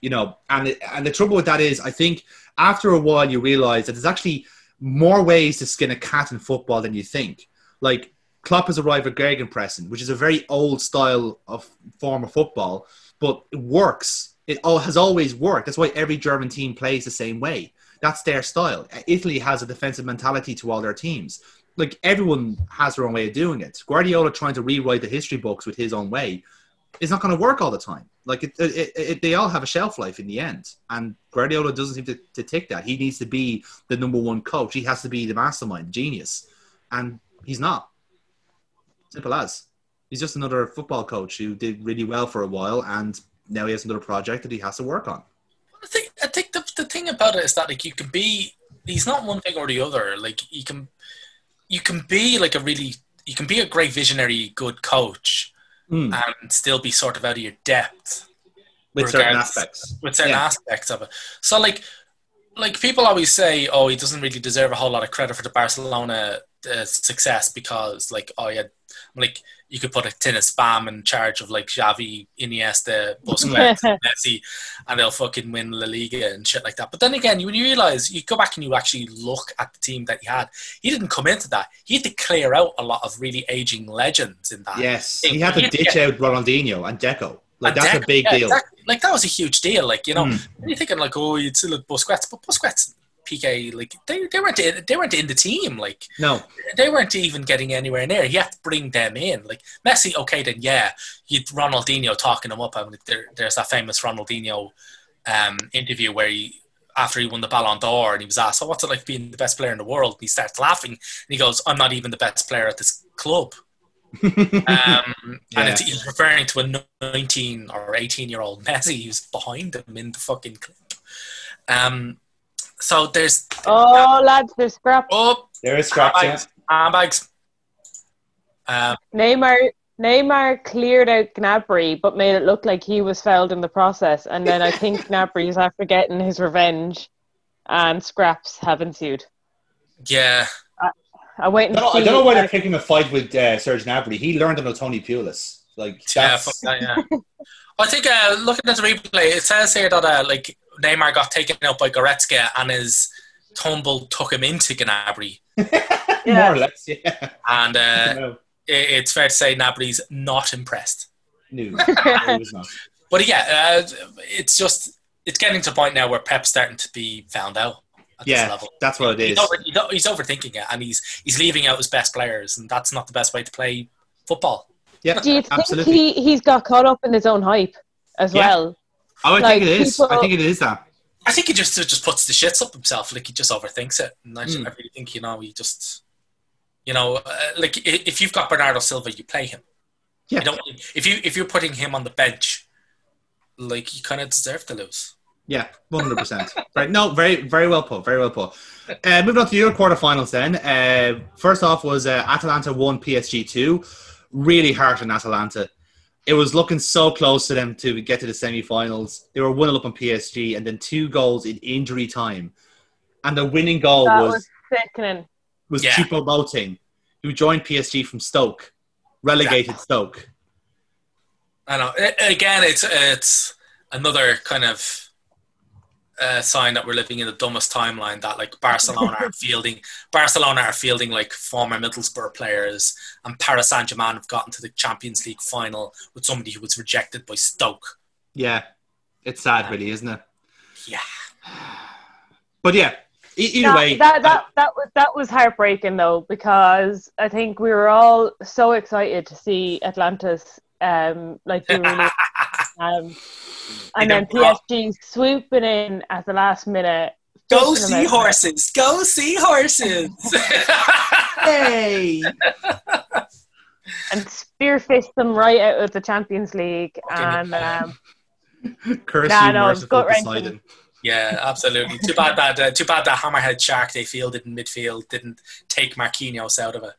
You know, and and the trouble with that is, I think after a while you realize that there's actually more ways to skin a cat in football than you think. Like Klopp has arrived at Gegenpressing, which is a very old style of form of football, but it works. It all has always worked. That's why every German team plays the same way. That's their style. Italy has a defensive mentality to all their teams. like everyone has their own way of doing it. Guardiola trying to rewrite the history books with his own way is not going to work all the time. Like it, it, it, they all have a shelf life in the end, and Guardiola doesn't seem to, to that. He needs to be the number one coach. He has to be the mastermind, genius, and he's not. Simple as. He's just another football coach who did really well for a while, and now he has another project that he has to work on. I think I think the, the thing about it is that like you can be he's not one thing or the other. Like you can you can be like a really you can be a great visionary, good coach, Mm. and still be sort of out of your depth With certain aspects. with certain Yeah. aspects of it. So like like people always say, oh, he doesn't really deserve a whole lot of credit for the Barcelona uh, success because like oh yeah, like you could put a tin of spam in charge of like Xavi, Iniesta, Busquets, and Messi, and they'll fucking win La Liga and shit like that. But then again, when you realize you go back and you actually look at the team that he had, he didn't come into that. He had to clear out a lot of really aging legends in that. Yes, He- he had to he- ditch out Ronaldinho and Deco. Like And that's a big yeah, deal. exactly. Like that was a huge deal. Like you know, Mm. you're thinking like, oh, you'd still look Busquets, but Busquets, Piqué, like they, they weren't in, they weren't in the team. Like No, they weren't even getting anywhere near. You have to bring them in. Like Messi, okay, then yeah, you'd Ronaldinho talking him up. I mean, there, there's that famous Ronaldinho um, interview where he. After he won the Ballon d'Or, and he was asked, "So what's it like being the best player in the world?" And he starts laughing, and he goes, "I'm not even the best player at this club." Um, And Yeah. it's, he's referring to a 19 or 18 year old Messi who's behind him in the fucking clip. Um, so there's oh, lads, there's scrap. oh there is scraps. yeah. handbags, handbags. Um, Neymar Neymar cleared out Gnabry, but made it look like he was fouled in the process. And then I think Gnabry's after getting his revenge, and scraps have ensued. yeah, I'm waiting I don't, see. I don't know why they're picking a fight with uh, Serge Gnabry. He learned under Tony Pulis. Like yeah, that, yeah. I think uh, looking at the replay, it says here that uh, like Neymar got taken out by Goretzka and his tumble took him into Gnabry, more or less. Yeah. and uh, no, it, it's fair to say Gnabry's not impressed. no, it not. But yeah, uh, it's just it's getting to a point now where Pep's starting to be found out at this Yeah, level. that's what it is. He's, over, he's overthinking it, and he's he's leaving out his best players, and that's not the best way to play football. Yeah, Do you think absolutely. he, he's got caught up in his own hype as Yeah. well? Oh, I like, think it is. I think it is that. I think he just just puts the shits up himself, like he just overthinks it, and I, just, Mm. I really think you know he just, you know, uh, like if you've got Bernardo Silva, you play him. Yeah. You don't if you if you're putting him on the bench, like you kind of deserve to lose. Yeah, one hundred percent. Right. No, very, very well put. Very well put. Uh, moving on to your quarterfinals. Then, uh, first off was uh, Atalanta one, PSG two. Really hard on Atalanta. It was looking so close to them to get to the semi-finals. They were one up on PSG, and then two goals in injury time. And the winning goal That was was sickening. was Yeah. Choupo-Moting, who joined PSG from Stoke, relegated Stoke. I know. A- Again, it's it's another kind of uh, sign that we're living in the dumbest timeline. That like Barcelona are fielding, Barcelona are fielding like former Middlesbrough players, and Paris Saint Germain have gotten to the Champions League final with somebody who was rejected by Stoke. Yeah, it's sad, really, isn't it? Yeah, But yeah, either that, way, that, that, that, was, that was heartbreaking though because I think we were all so excited to see Atlantis um, like do really um, and then PSG swooping in at the last minute. go fishing see horses, go see horses. hey, and spearfish them right out of the Champions League. Fucking- And um, curse Nah, you, no, merciful. Poseidon. yeah, absolutely. Too bad that uh, too bad that Hammerhead Shark they fielded in midfield didn't take Marquinhos out of it.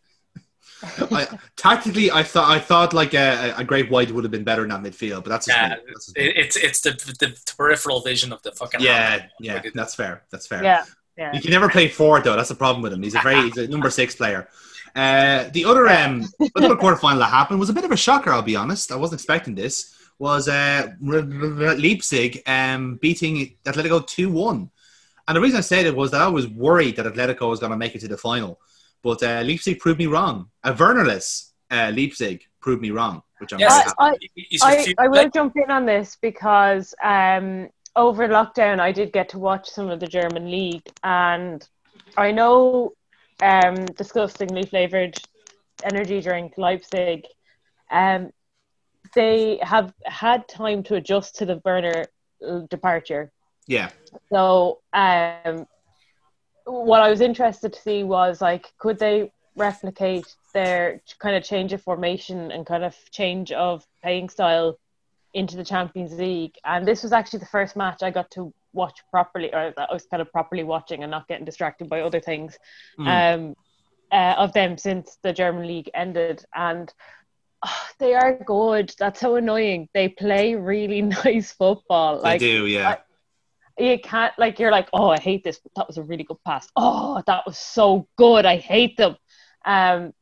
I, tactically, I thought I thought like a, a great white would have been better in that midfield, but that's Yeah. That's just me. It, it's it's the the peripheral vision of the fucking yeah, Hammerhead. yeah, that's fair. That's fair. yeah, yeah. You can never play forward though. That's the problem with him. He's a very he's a number six player. Uh, the other um other quarterfinal that happened was a bit of a shocker. I'll be honest. I wasn't expecting this. Was uh, R- R- Leipzig um, beating Atletico two one, and the reason I said it was that I was worried that Atletico was going to make it to the final, but uh, Leipzig proved me wrong. A Wernerless uh, Leipzig proved me wrong, which I'm Yes, very I, happy. I, I, I will like, jump in on this because um, over lockdown I did get to watch some of the German league, and I know um, disgustingly flavored energy drink, Leipzig, um, they have had time to adjust to the Werner uh, departure. Yeah. So, um, what I was interested to see was like, could they replicate their kind of change of formation and kind of change of playing style into the Champions League? And this was actually the first match I got to watch properly, or that I was kind of properly watching and not getting distracted by other things um, uh, of them since the German league ended. And oh, they are good. That's so annoying. They play really nice football. They Like do, yeah. You can't like you're like oh i hate this but that was a really good pass. Oh that was so good i hate them. Um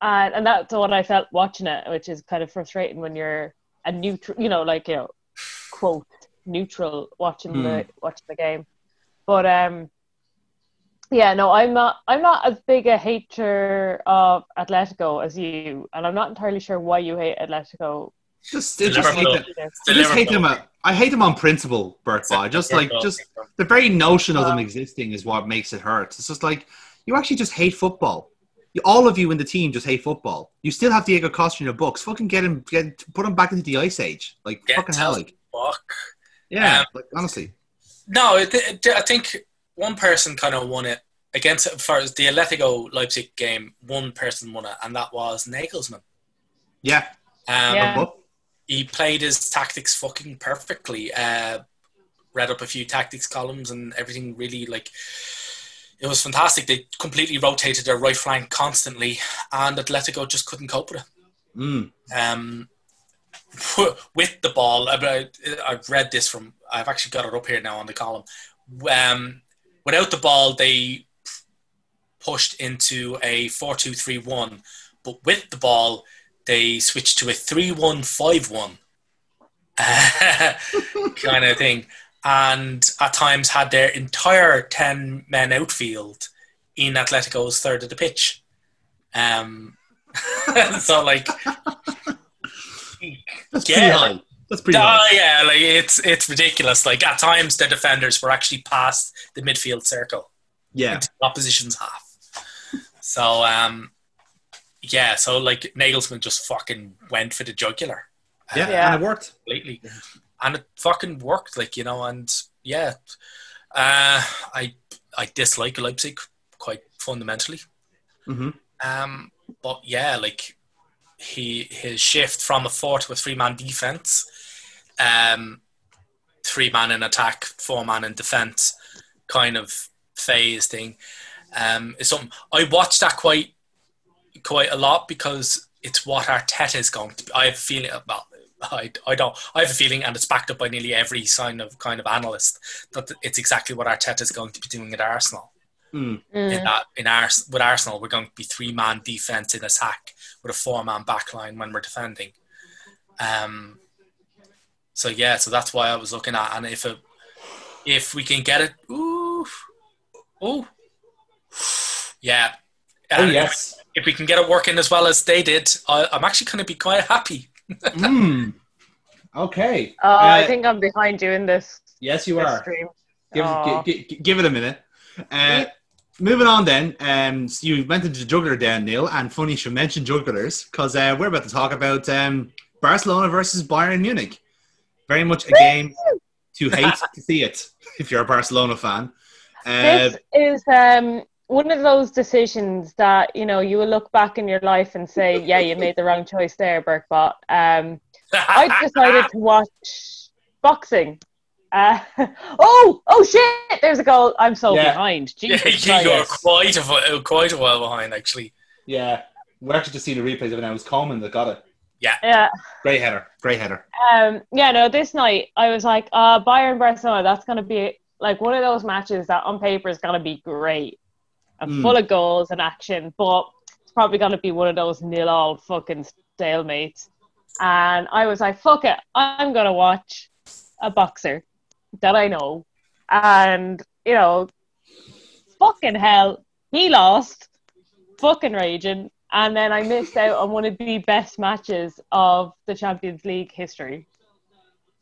and, and that's what i felt watching it which is kind of frustrating when you're a neutral you know like you know quote neutral watching the watching the game. But um yeah no i'm not i'm not as big a hater of atletico as you and i'm not entirely sure why you hate atletico just, it's just hate them. The I just hate them. uh, I hate them on principle, Bert. Boy. Just like just the very notion of them existing is what makes it hurt. It's just like you actually just hate football. You, all of you in the team just hate football. You still have Diego Costa in your books. Fucking get him, get put him back into the ice age. Like Get fucking hell, like fuck. yeah, Um, like honestly, No, it, it, I think one person kind of won it against for the Atletico Leipzig game. One person won it, and that was Nagelsmann. yeah. Um, Yeah. He played his tactics fucking perfectly. Uh, read up a few tactics columns and everything. Really like it was fantastic. They completely rotated their right flank constantly, and Atletico just couldn't cope with it. mm, um, with the ball. I've read this from. I've actually got it up here now on the column. Um, without the ball, they pushed into a four-two-three-one, but with the ball, they switched to a three-one-five-one kind of thing, and at times had their entire ten men outfield in Atletico's third of the pitch. Um, so like that's Yeah. pretty high. That's pretty high. Oh yeah, like it's it's ridiculous. Like at times the defenders were actually past the midfield circle Yeah, opposition's half. So um yeah, so like Nagelsmann just fucking went for the jugular yeah, Yeah. and it worked. completely. And it fucking worked, like, you know, and yeah. Uh I I dislike Leipzig quite fundamentally. hmm Um but yeah, like he his shift from a four to a three man defense, um, three man in attack, four man in defense, kind of phase thing, um, is something I watched that quite quite a lot because it's what Arteta is going to. Be. I have a feeling about. I, I don't. I have a feeling, and it's backed up by nearly every sign of kind of analyst that it's exactly what Arteta is going to be doing at Arsenal Mm. in that in Ars- with Arsenal we're going to be three man defense in attack with a four man back line when we're defending. Um so yeah, so that's why I was looking at and if it, if we can get it ooh ooh yeah. Oh yes. If, we can get it working as well as they did, I, I'm actually going to be quite happy. mm. Okay. oh i Uh, think i'm behind you in this, yes, you this are. stream Give, Aw. gi- gi- give it a minute. Uh, moving on then, um, so you went into the juggler then, Neil, and funny you should mention jugglers because uh, we're about to talk about um, Barcelona versus Bayern Munich. Very much a game to hate to see it if you're a Barcelona fan. Uh, this is um one of those decisions that you know you will look back in your life and say yeah you made the wrong choice there Burkbot um I decided to watch boxing. Uh, oh, oh shit! There's a goal. I'm so Yeah. behind. yeah, you are quite a, quite a while behind, actually. yeah, we're actually just seeing the replays of it now. It was Coman that got it. Yeah. Yeah, Great header. Great header. um, yeah. No, this night I was like, uh, Bayern Barcelona. That's gonna be like one of those matches that on paper is gonna be great and Mm. full of goals and action, but it's probably gonna be one of those nil all fucking stalemates. And I was like, fuck it, I'm gonna watch a boxer that I know, and you know, fucking hell, he lost, fucking raging, and then I missed out on one of the best matches of the Champions League history.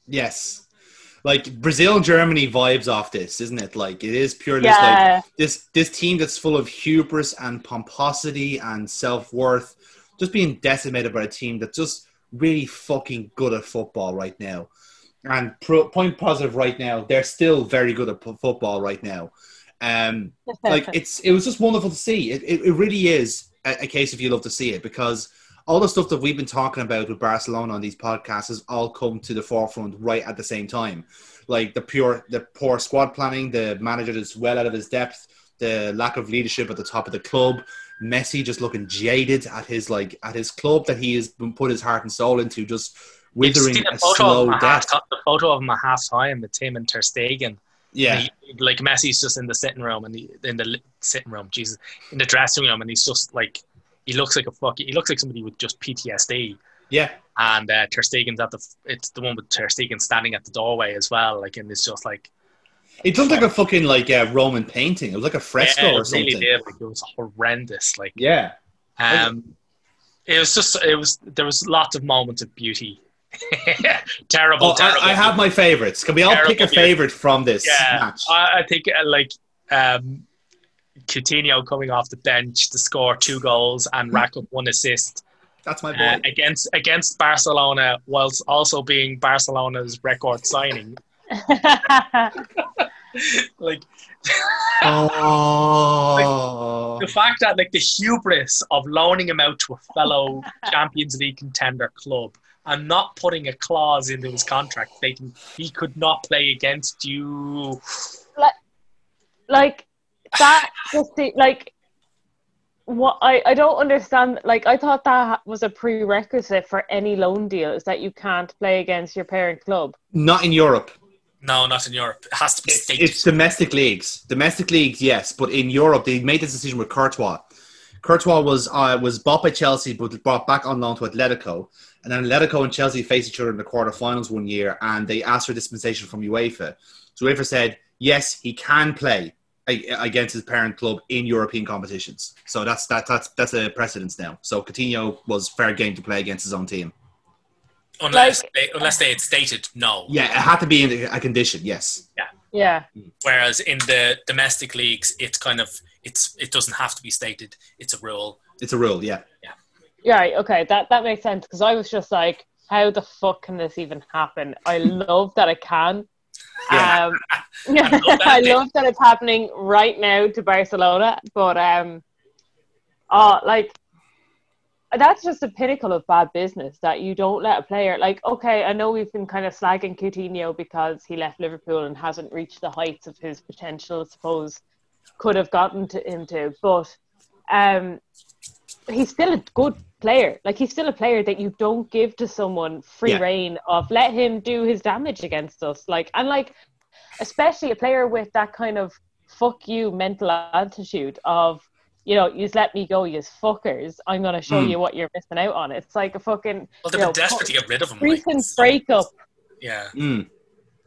Yes. Like Brazil and Germany vibes off this, isn't it? Like it is purely just like this this team that's full of hubris and pomposity and self worth, just being decimated by a team that's just really fucking good at football right now. And pro, point positive right now, they're still very good at p- football right now. Um, like it's it was just wonderful to see. It, it, it really is a, a case if you love to see it because all the stuff that we've been talking about with Barcelona on these podcasts has all come to the forefront right at the same time. Like the pure the poor squad planning, the manager that's well out of his depth, the lack of leadership at the top of the club, Messi just looking jaded at his like at his club that he has been put his heart and soul into, just withering a a slow death. half, the photo of him at half time with him and Ter Stegen. Yeah, he- like Messi's just in the sitting room and he, in the sitting room, Jesus, in the dressing room, and he's just like he looks like a fucking he looks like somebody with just PTSD. yeah. And uh, Ter Stegen's at the it's the one with Ter Stegen standing at the doorway as well, like and it's just like It looked like a fucking like uh, Roman painting. It was like a fresco yeah, or it something. really did. Like it was horrendous. Like Yeah. um, it was just it was there was lots of moments of beauty. terrible, Oh, terrible. I, I have my favorites. Can we all pick a favorite from this Yeah, match? I, I think uh, like um, Coutinho coming off the bench to score two goals and rack up one assist That's my boy. uh, against against Barcelona, whilst also being Barcelona's record signing. Like oh, the fact that like the hubris of loaning him out to a fellow Champions League contender club and not putting a clause into his contract stating he could not play against you. Like, like that just like what I, I don't understand like I thought that was a prerequisite for any loan deal is that you can't play against your parent club. not in Europe. No, not in Europe. It has to be It's, it's domestic leagues. Domestic leagues, yes, but in Europe they made this decision with Courtois. Courtois was uh, was bought by Chelsea, but brought back on loan to Atletico, and then Atletico and Chelsea faced each other in the quarterfinals one year, and they asked for dispensation from UEFA. So UEFA said yes, he can play a- against his parent club in European competitions. So that's that, that's that's a precedence now. So Coutinho was fair game to play against his own team. unless they, unless they had stated no. Yeah, it had to be in a condition. Yes. Yeah. Whereas in the domestic leagues, it's kind of it's it doesn't have to be stated. It's a rule. It's a rule, yeah. Yeah, right, okay, that that makes sense because I was just like, how the fuck can this even happen? I love that it can. Yeah. Um, love that I love that it's happening right now to Barcelona, but um, oh, like that's just a pinnacle of bad business that you don't let a player like. Okay, I know we've been kind of slagging Coutinho because he left Liverpool and hasn't reached the heights of his potential. I suppose could have gotten to him to, but um, he's still a good player. Like he's still a player that you don't give to someone free Yeah. reign of let him do his damage against us. Like and like especially a player with that kind of fuck you mental attitude of you know, you let me go, you fuckers. I'm gonna show Mm. you what you're missing out on. It's like a fucking Well, they've been know, desperate to get rid of him. like, recent so- breakup. Yeah. Mm.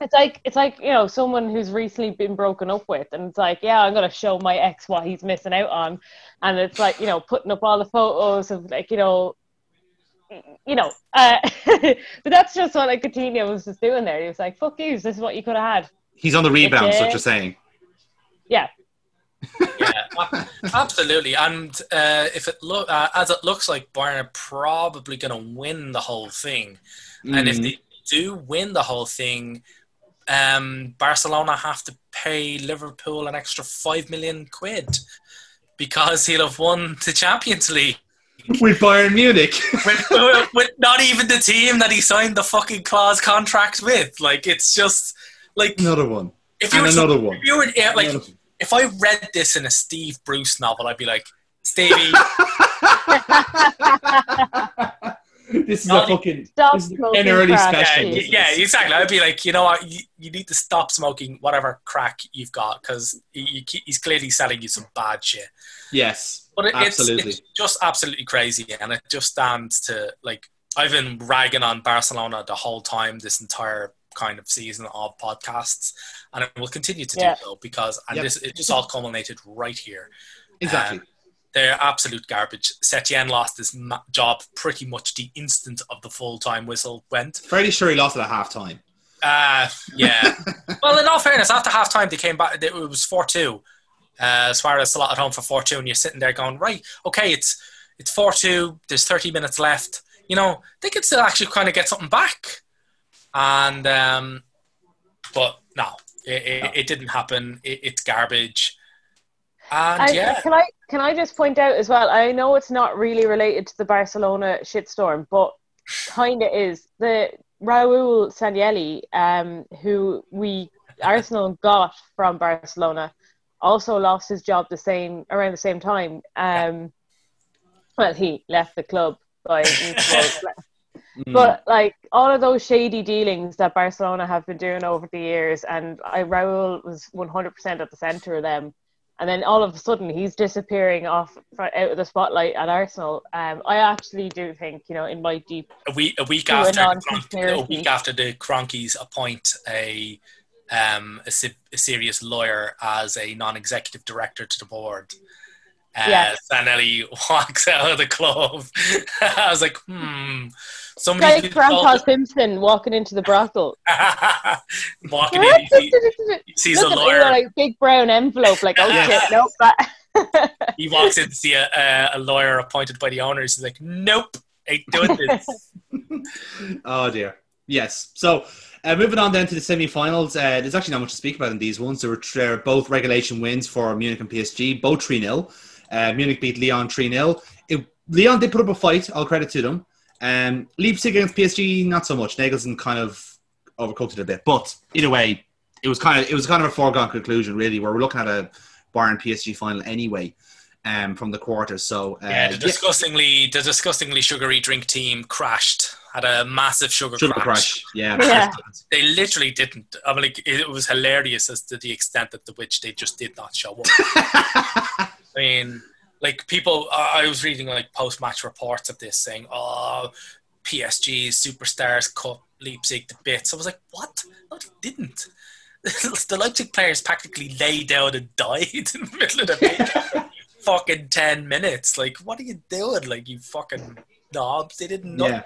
It's like it's like you know someone who's recently been broken up with, and it's like yeah, I'm gonna show my ex what he's missing out on, and it's like you know putting up all the photos of like you know, you know, uh, but that's just what like Coutinho was just doing there. He was like, "Fuck you, this is what you could have had." He's on the rebound, is what you're saying. Yeah, yeah, absolutely. And uh, if it look uh, as it looks like Bayern are probably going to win the whole thing, and if Mm. they do win the whole thing, um, Barcelona have to pay Liverpool an extra five million quid because he'll have won the Champions League with Bayern Munich. with, with, with not even the team that he signed the fucking clause contract with. Like it's just like another one. if you And were another one. if you were yeah, like Another- if I read this in a Steve Bruce novel, I'd be like, Stevie, this is No, a fucking stop this is an smoking early crack. yeah, special. y- This yeah, exactly. I'd be like, you know what, you, you need to stop smoking whatever crack you've got because he, he- he's clearly selling you some bad shit. Yes, But it, it's, absolutely. it's just absolutely crazy, and it just stands to like I've been ragging on Barcelona the whole time this entire kind of season of podcasts, and I will continue to Yeah. do so because and Yep. this it just all culminated right here. exactly. Um, they're absolute garbage. Setien lost his ma- job pretty much the instant of the full time whistle went. Fairly sure he lost it at half time. Uh, yeah. well, in all fairness, after half time, they came back. It was 4 2. Uh, Suarez still at home for 4 2, and you're sitting there going, right, okay, it's it's 4 2, there's 30 minutes left. You know, they could still actually kind of get something back. And, um, but no, it, it, it didn't happen. It, it's garbage. And And yeah, Can I can I just point out as well? I know it's not really related to the Barcelona shitstorm, but kind of is. The Raul Sanelli, um, who we Arsenal got from Barcelona, also lost his job the same around the same time. Um, well, he left the club by. But like all of those shady dealings that Barcelona have been doing over the years, and I Raul was one hundred percent at the centre of them, and then all of a sudden he's disappearing off out of the spotlight at Arsenal. Um, I actually do think you know in my deep a week a week a after a week after the Kroenkes appoint a um a, a serious lawyer as a non-executive director to the board. Uh, Yeah. Sanllehi walks out of the club. I was like, hmm. Somebody like Grandpa called- Simpson walking into the brothel. walking in, he, he sees a Look at me, lawyer. like big brown envelope, like oh Yeah. shit, nope. That. He walks in to see a, a, a lawyer appointed by the owners. He's like, nope, ain't doing this. Oh dear. Yes. So uh, moving on then to the semi-finals. Uh, there's actually not much to speak about in these ones. There were they're both regulation wins for Munich and PSG, both 3 0. Uh, Munich beat Lyon 3 0. Lyon did put up a fight. All credit to them. Um, Leipzig against PSG, not so much. Nagelsmann kind of overcooked it a bit, but either way, it was kind of it was kind of a foregone conclusion, really. Where we're looking at a Bayern PSG final anyway, um, from the quarters. So uh, Yeah, the disgustingly the disgustingly sugary drink team crashed. Had a massive sugar, sugar crash. crash. Yeah. Yeah. They literally didn't. I mean, like, it was hilarious as to the extent that to which they just did not show up. I mean, like people, I I was reading like post match reports of this saying, "Oh, PSG's superstars cut Leipzig to bits." I was like, "What? No, they didn't." the Leipzig players practically lay down and died in the middle of the pitch. fucking ten minutes. Like, what are you doing? Like, you fucking knobs. They didn't know. yeah.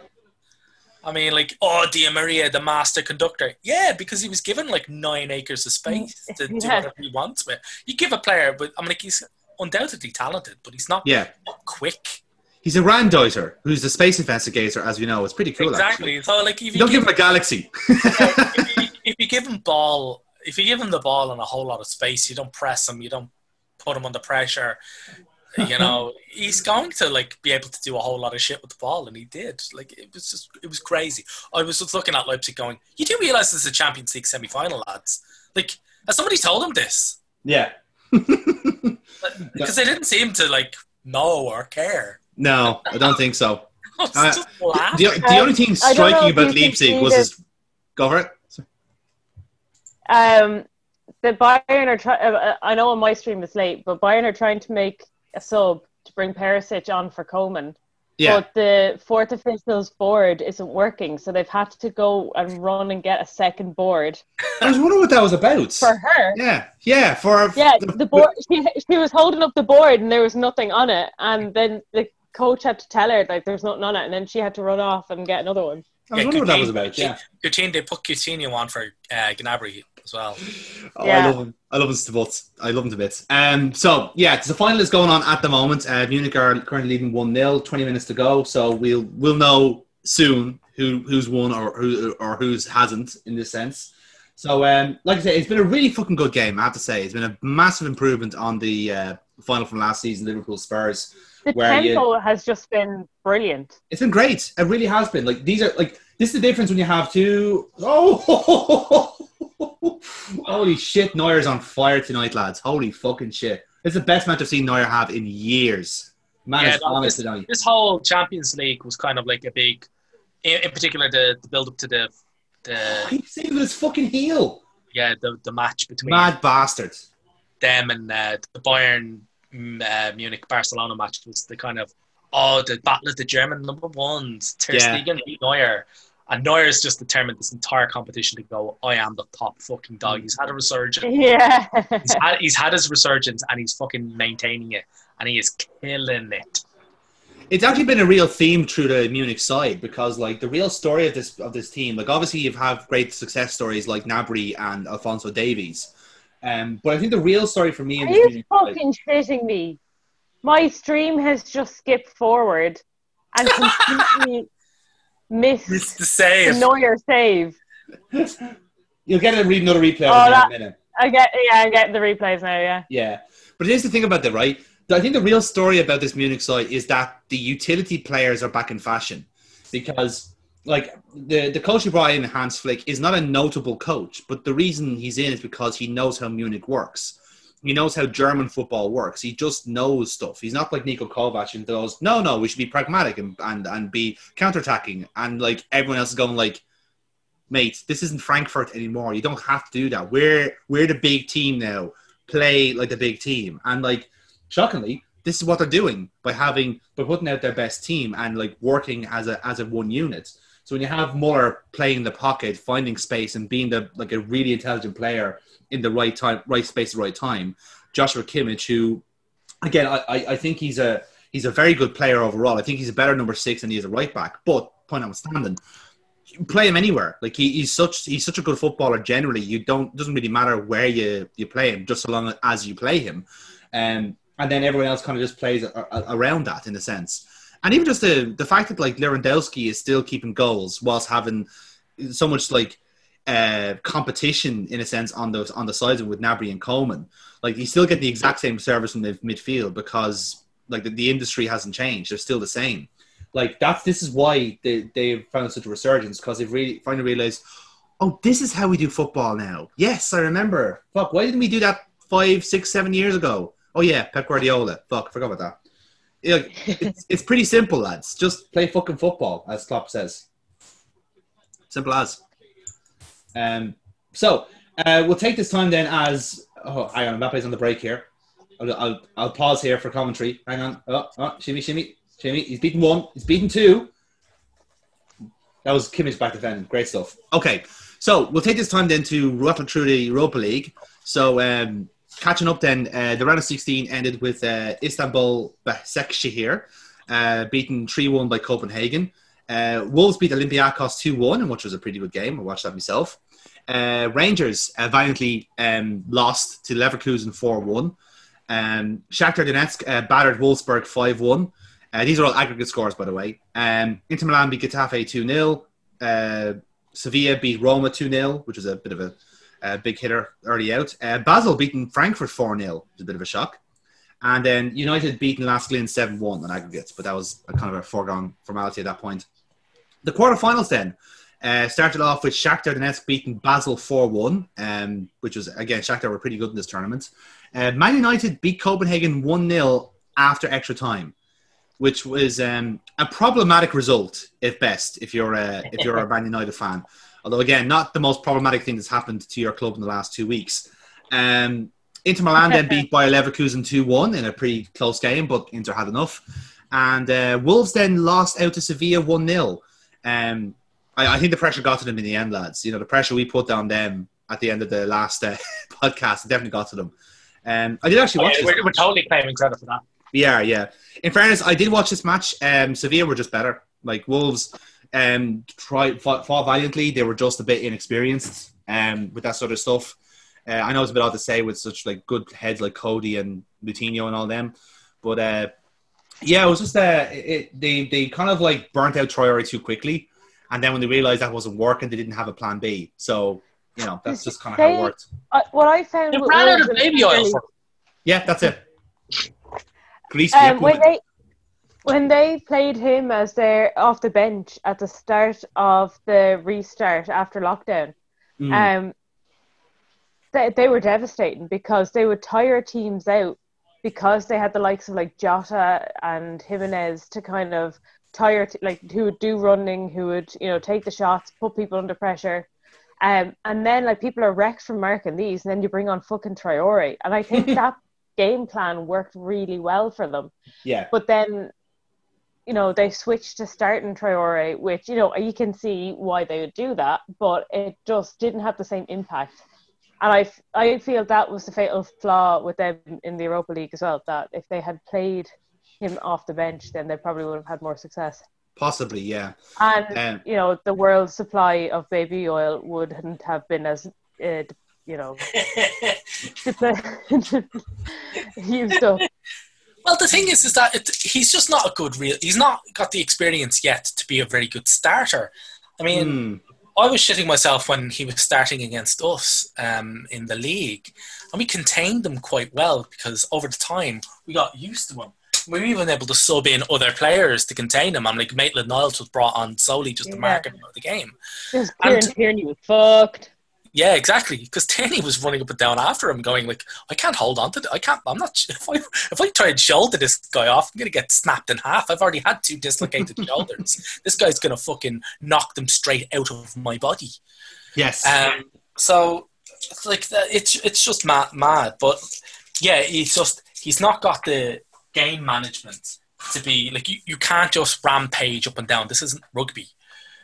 I mean, like, oh, Di Maria, the master conductor. Yeah, because he was given like nine acres of space mm. to do whatever he wants with. You give a player, but I mean, like, he's undoubtedly talented, but he's not Yeah. quick. He's a Raumdeuter, who's the space investigator, as we know. It's pretty cool. Actually. exactly. So, like, if You you, don't give, give him a galaxy. if, you, if you give him ball, if you give him the ball and a whole lot of space, you don't press him, you don't put him under pressure. You know, he's going to like be able to do a whole lot of shit with the ball, and he did. Like it was just, it was crazy. I was just looking at Leipzig, going, "You do realize this is a Champions League semi-final, lads? Like, has somebody told him this? yeah. Because they didn't seem to like know or care. No, I don't think so. Uh. The, the only thing I striking if about Leipzig was the- his. Go for it. Um, the Bayern are trying. Uh, I know on my stream it's late, but Bayern are trying to make a sub to bring Perisic on for Coman. Yeah. But the fourth officials board isn't working, so they've had to go and run and get a second board I was wondering what that was about. for her. Yeah. Yeah. For Yeah, the board. She, she was holding up the board and there was nothing on it, and then the coach had to tell her like there's nothing on it, and then she had to run off and get another one. I was wondering what that was about. Yeah. Coutinho, they put Coutinho on for uh, Gnabry as well. Oh, Yeah. I love him. I love him to bits. I love him to bits. Um, so yeah, the final is going on at the moment. Uh, Munich are currently leading one 0 20 minutes to go. So we'll we'll know soon who who's won or who or who's hasn't in this sense. So um, like I said, it's been a really fucking good game. I have to say, it's been a massive improvement on the uh, final from last season, Liverpool Spurs. The Where you- has just been brilliant. It's been great. It really has been. Like these are like this is the difference when you have two oh holy shit, Neuer's on fire tonight, lads. Holy fucking shit. It's the best match I've seen Neuer have in years. Man Yeah, is no, it this- tonight. This whole Champions League was kind of like a big, in, in particular, the, the build up to the the He's saving his fucking heel. yeah the, the match between Mad bastards, them and uh, the Bayern uh, Munich Barcelona match was the kind of oh the battle of the German number ones. Ter Yeah. Stegen beat Neuer. And Neuer's just determined this entire competition to go, I am the top fucking dog. He's had a resurgence. Yeah. He's had, he's had his resurgence and he's fucking maintaining it. And he is killing it. it's actually been a real theme through the Munich side because like the real story of this of this team, like obviously you've have great success stories like Gnabry and Alphonso Davies. Um, but I think the real story for me in Are this you Munich side, fucking shitting me? My stream has just skipped forward and completely missed Missed the save. the Neuer save. you'll get to read another replay Oh, in that- a minute. I get yeah, I get the replays now. Yeah. Yeah, but here's the thing about that, right? I think the real story about this Munich side is that the utility players are back in fashion because, like, the the coach who brought in Hans Flick is not a notable coach, but the reason he's in is because he knows how Munich works. He knows how German football works. He just knows stuff. He's not like Niko Kovač and goes, no, no, we should be pragmatic and and, and be counterattacking. And like everyone else is going like, mate, this isn't Frankfurt anymore. You don't have to do that. We're we're the big team now. Play like the big team. And like shockingly, this is what they're doing by having by putting out their best team and like working as a as a one unit. So when you have Muller playing the pocket, finding space and being the like a really intelligent player in the right time, right space, right time, Joshua Kimmich, who again I, I think he's a he's a very good player overall. I think he's a better number six than he is a right back. But point notwithstanding, play him anywhere. Like he, he's such he's such a good footballer. Generally, you don't doesn't really matter where you you play him, just so long as you play him. Um, and then everyone else kind of just plays around that in a sense. And even just the the fact that like Lewandowski is still keeping goals whilst having so much like uh, competition in a sense on those on the sides with Gnabry and Coman. Like you still get the exact same service from the midfield because like the, the industry hasn't changed; they're still the same. Like that's this is why they they've found such a resurgence because they've really finally realized, oh, this is how we do football now. Yes, I remember. Fuck, why didn't we do that five, six, seven years ago? Oh yeah, Pep Guardiola. Fuck, I forgot about that. Yeah, it's, it's pretty simple, lads. Just play fucking football, as Klopp says. Simple as. Um, so uh, we'll take this time then as oh, hang on, Mbappe's on the break here. I'll, I'll, I'll pause here for commentary. Hang on. Oh, oh, shimmy, shimmy, shimmy. He's beaten one. He's beaten two. That was Kimmich back defending. Great stuff. Okay, so we'll take this time then to rattle through the Europa League. So um, catching up then, uh, the round of 16 ended with uh, Istanbul Başakşehir uh, beaten 3-1 by Copenhagen. Uh, Wolves beat Olympiacos 2-1, which was a pretty good game. I watched that myself. Uh, Rangers uh, valiantly um, lost to Leverkusen 4-1. Um, Shakhtar Donetsk battered Wolfsburg 5-1. Uh, these are all aggregate scores, by the way. Um, Inter Milan beat Getafe 2-0. Uh, Sevilla beat Roma 2-0, which was a bit of a, a big hitter early out. Uh, Basel beaten Frankfurt 4-0, was a bit of a shock. And then United beaten LASK Linz 7 1 on aggregates, but that was kind of a foregone formality at that point. The quarterfinals then uh, started off with Shakhtar Donetsk beating Basel 4 1, um, which was, again, Shakhtar were pretty good in this tournament. Uh, Man United beat Copenhagen 1 0 after extra time, which was um, a problematic result, if best, if you're a, if you're a Man United fan. Although, again, not the most problematic thing that's happened to your club in the last two weeks. Um, Inter Milan then beat Bayer Leverkusen 2 1 in a pretty close game, but Inter had enough. And uh, Wolves then lost out to Sevilla 1 0. Um, I, I, think the pressure got to them in the end, lads. You know, the pressure we put on them at the end of the last uh, podcast definitely got to them. Um, I did actually watch Oh, yeah, we're, we're, totally claiming credit for that. Yeah, yeah. In fairness, I did watch this match. Um, Sevilla were just better. Like Wolves um, tried, fought, fought valiantly. They were just a bit inexperienced um, with that sort of stuff. Uh, I know it's a bit odd to say with such like good heads like Coady and Moutinho and all them, but uh, yeah, it was just uh, it, they they kind of like burnt out Traore too quickly, and then when they realized that wasn't working, they didn't have a plan B. So you know that's just kind of how it worked. Uh, what I found They ran out of baby oil Yeah, that's it. Grease, um, when they when they played him as their off the bench at the start of the restart after lockdown, Mm. um, they they were devastating because they would tire teams out because they had the likes of like Jota and Jimenez to kind of tire t- like who would do running, who would you know take the shots, put people under pressure. Um, and then like people are wrecked from marking these, and then you bring on fucking Traore, and I think that game plan worked really well for them. yeah, But then, you know, they switched to starting Traore, which, you know, you can see why they would do that, but it just didn't have the same impact. And I, I feel that was the fatal flaw with them in the Europa League as well, that if they had played him off the bench, then they probably would have had more success. Possibly, yeah. And Um, you know, the world supply of baby oil wouldn't have been as uh, you know used up. Well, the thing is, is that it, he's just not a good real. He's not got the experience yet to be a very good starter. I mean, Hmm. I was shitting myself when he was starting against us um, in the league, and we contained them quite well because over the time we got used to him. We were even able to sub in other players to contain him. I'm like Maitland Niles was brought on solely just to Yeah. mark him out of the game. Because And- Kieran Tierney was fucked. Yeah, exactly. Because Tierney was running up and down after him, going like, "I can't hold on to. Th- I can't. I'm not. If I if I try and shoulder this guy off, I'm gonna get snapped in half. I've already had two dislocated shoulders. This guy's gonna fucking knock them straight out of my body. Yes. Um, so it's like that, it's it's just mad, mad. But yeah, he's just he's not got the game management to be like you, you can't just rampage up and down. This isn't rugby.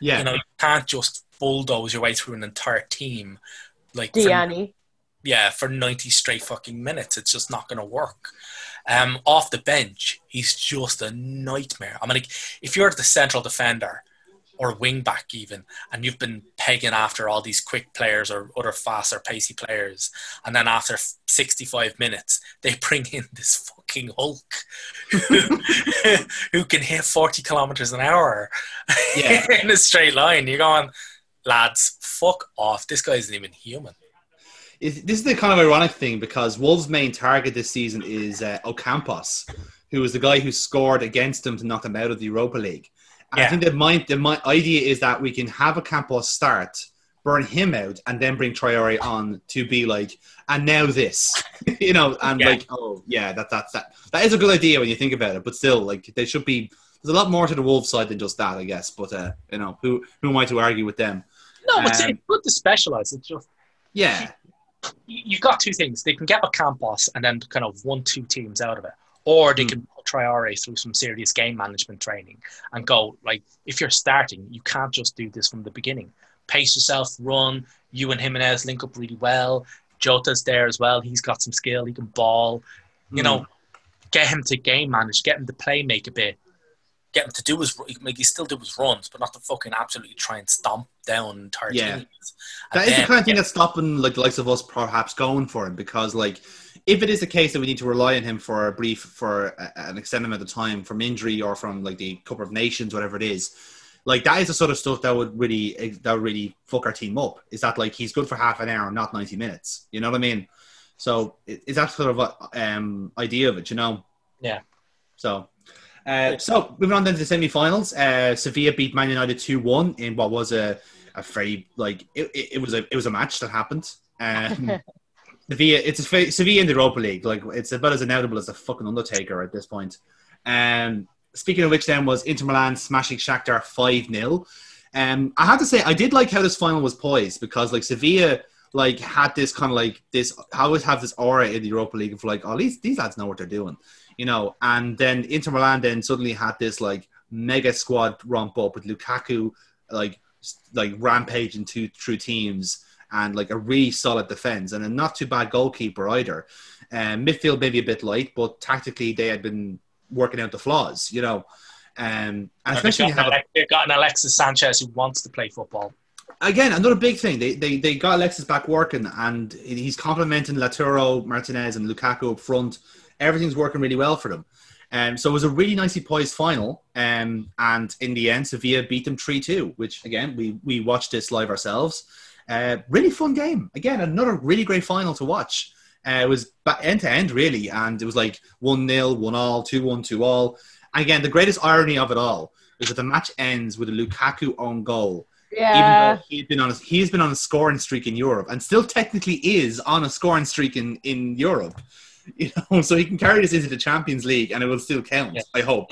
yeah. You know, you can't just bulldoze your way through an entire team. Like for- yeah, for 90 straight fucking minutes. It's just not going to work. Um, off the bench, he's just a nightmare. I mean, like, if you're the central defender or wing back even, and you've been pegging after all these quick players or other faster, pacey players, and then after 65 minutes, they bring in this fucking Hulk who, who can hit 40 kilometers an hour Yeah. in a straight line. You're going, lads, fuck off. This guy isn't even human. This is the kind of ironic thing because Wolves' main target this season is uh, Ocampos, who was the guy who scored against them to knock them out of the Europa League. And I think the, mind, the mi- idea is that we can have Ocampos start, burn him out, and then bring Traore on to be like, and now this, you know, and Yeah. like, oh yeah, that that's that. That is a good idea when you think about it, but still, like, they should be. There's a lot more to the Wolves side than just that, I guess. But uh, you know, who who am I to argue with them? No, it's, Um, it's good to specialize. It's just Yeah, you- you've got two things. They can get Ocampos and then kind of one, two teams out of it, or they Mm. can put Traore through some serious game management training and go like, if you're starting, you can't just do this from the beginning. Pace yourself, run. You and Jimenez link up really well. Jota's there as well. He's got some skill. He can ball. You Mm. know, get him to game manage. Get him to play make a bit. Get him to do his like he still do his runs, but not to fucking absolutely try and stomp down entire Yeah. teams. That is the kind of thing that's stopping like the likes of us perhaps going for him because like if it is the case that we need to rely on him for a brief for a, an extended amount of time from injury or from like the Cup of Nations whatever it is like that is the sort of stuff that would really that would really fuck our team up is that like he's good for half an hour not 90 minutes you know what I mean so it- it's that sort of a, um idea of it you know Yeah. so uh, so moving on then to the semi-finals, uh, Sevilla beat Man United two one in what was a, a very like it, it, was a it was a match that happened. Um, Sevilla, it's a Sevilla in the Europa League, like it's about as inevitable as the fucking Undertaker at this point. Um, speaking of which, then was Inter Milan smashing Shakhtar five 0 Um, I have to say, I did like how this final was poised because like Sevilla like had this kind of like this I always have this aura in the Europa League of like, oh, these these lads know what they're doing you know, and then Inter Milan then suddenly had this like mega squad romp up with Lukaku like like rampaging two through teams and like a really solid defense and a not too bad goalkeeper either. Um, midfield maybe a bit light, but tactically they had been working out the flaws, you know. Um, and especially they've you have got, they've got an Alexis Sanchez who wants to play football. again, another big thing. They, they they got Alexis back working, and he's complimenting Lautaro, Martinez, and Lukaku up front. Everything's working really well for them. Um, so it was a really nicely poised final. Um, and in the end, Sevilla beat them 3 2, which, again, we, we watched this live ourselves. Uh, really fun game. Again, another really great final to watch. Uh, it was end to end, really. And it was like 1 0, 1 all, 2 1, 2 all. And again, the greatest irony of it all is that the match ends with a Lukaku own goal Yeah. even though he's been on a, he's been on a scoring streak in Europe and still technically is on a scoring streak in, in Europe. You know, so he can carry this into the Champions League and it will still count. Yeah. I hope.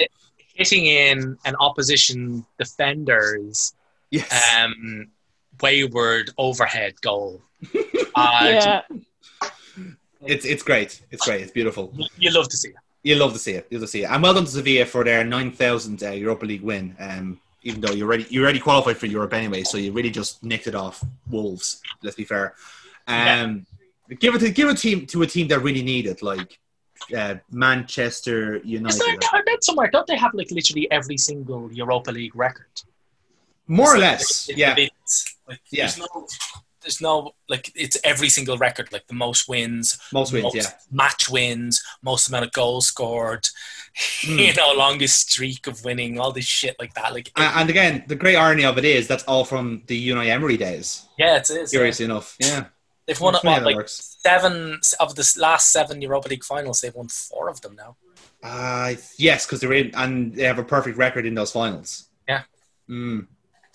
Hitting in an opposition defender's Yes. um, wayward overhead goal. Uh, yeah. it's it's great. It's great. It's beautiful. you, you love to see it. You love to see it. You love to see it. And well done to Sevilla for their nine thousand uh, Europa League win. Um, even though you're already you already qualified for Europe anyway, so you really just nicked it off Wolves. Let's be fair. Um, give it to give a team to a team that really need it. Like uh, Manchester United. there, I read somewhere, don't they have like literally every single Europa League record? More or less, yeah. like, Yeah. There's no, there's no like it's every single record, like the most wins, Most wins, yeah. match wins, most amount of goals scored, Hmm. you know, longest streak of winning, all this shit like that. Like, A- And again, the great irony of it is that's all from the Unai Emery days. yeah, it is. yeah. Curiously enough, yeah. They've won It's what, funny how that like works. seven of the last seven Europa League finals. They've won four of them now. Uh, yes, because they're in and they have a perfect record in those finals. Yeah. Mm,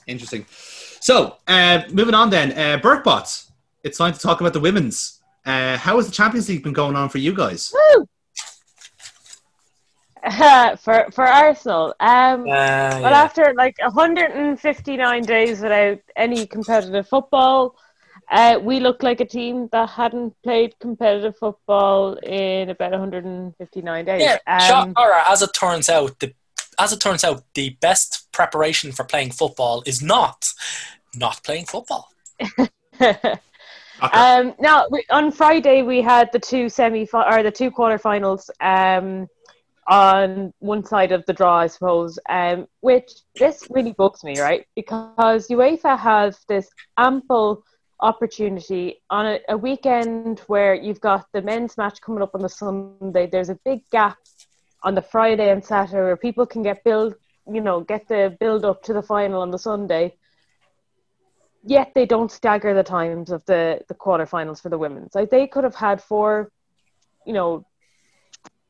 interesting. So, uh, moving on then, uh, Burkbot. It's time to talk about the women's. Uh, how has the Champions League been going on for you guys? Woo! for for Arsenal, um, Uh, Well, after like 159 days without any competitive football, uh, we looked like a team that hadn't played competitive football in about 159 days. yeah, Um, Shakara, as it turns out, the as it turns out, the best preparation for playing football is not not playing football. Okay. um, now, we, on Friday, we had the two semi or the two quarterfinals um, on one side of the draw, I suppose. Um, which this really bugs me, right? Because UEFA have this ample opportunity on a, a weekend where you've got the men's match coming up on the Sunday. There's a big gap on the Friday and Saturday where people can get build, you know, get the build up to the final on the Sunday yet they don't stagger the times of the the quarterfinals for the women's. Like they could have had four, you know,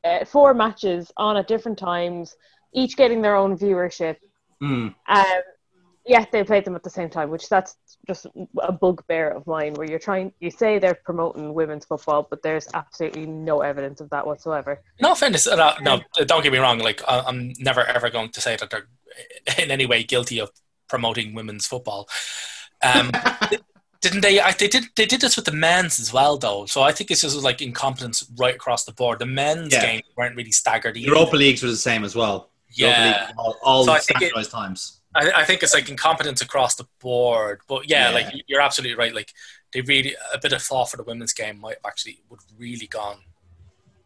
uh, four matches on at different times, each getting their own viewership. Mm. Um, yet they played them at the same time, which that's just a bugbear of mine. Where you're trying, you say they're promoting women's football, but there's absolutely no evidence of that whatsoever. No offense, uh, no, no, don't get me wrong. Like I- I'm never ever going to say that they're in any way guilty of promoting women's football. Um, didn't they? I, they did. They did this with the men's as well, though. So I think it's just like incompetence right across the board. The men's Yeah. games weren't really staggered either. Europa Leagues were the same as well. Yeah. All, all So I think it- standardized times. I, I think it's like incompetence across the board. But yeah, Yeah. like you're absolutely right. Like they really a bit of thought for the women's game might have actually would really gone.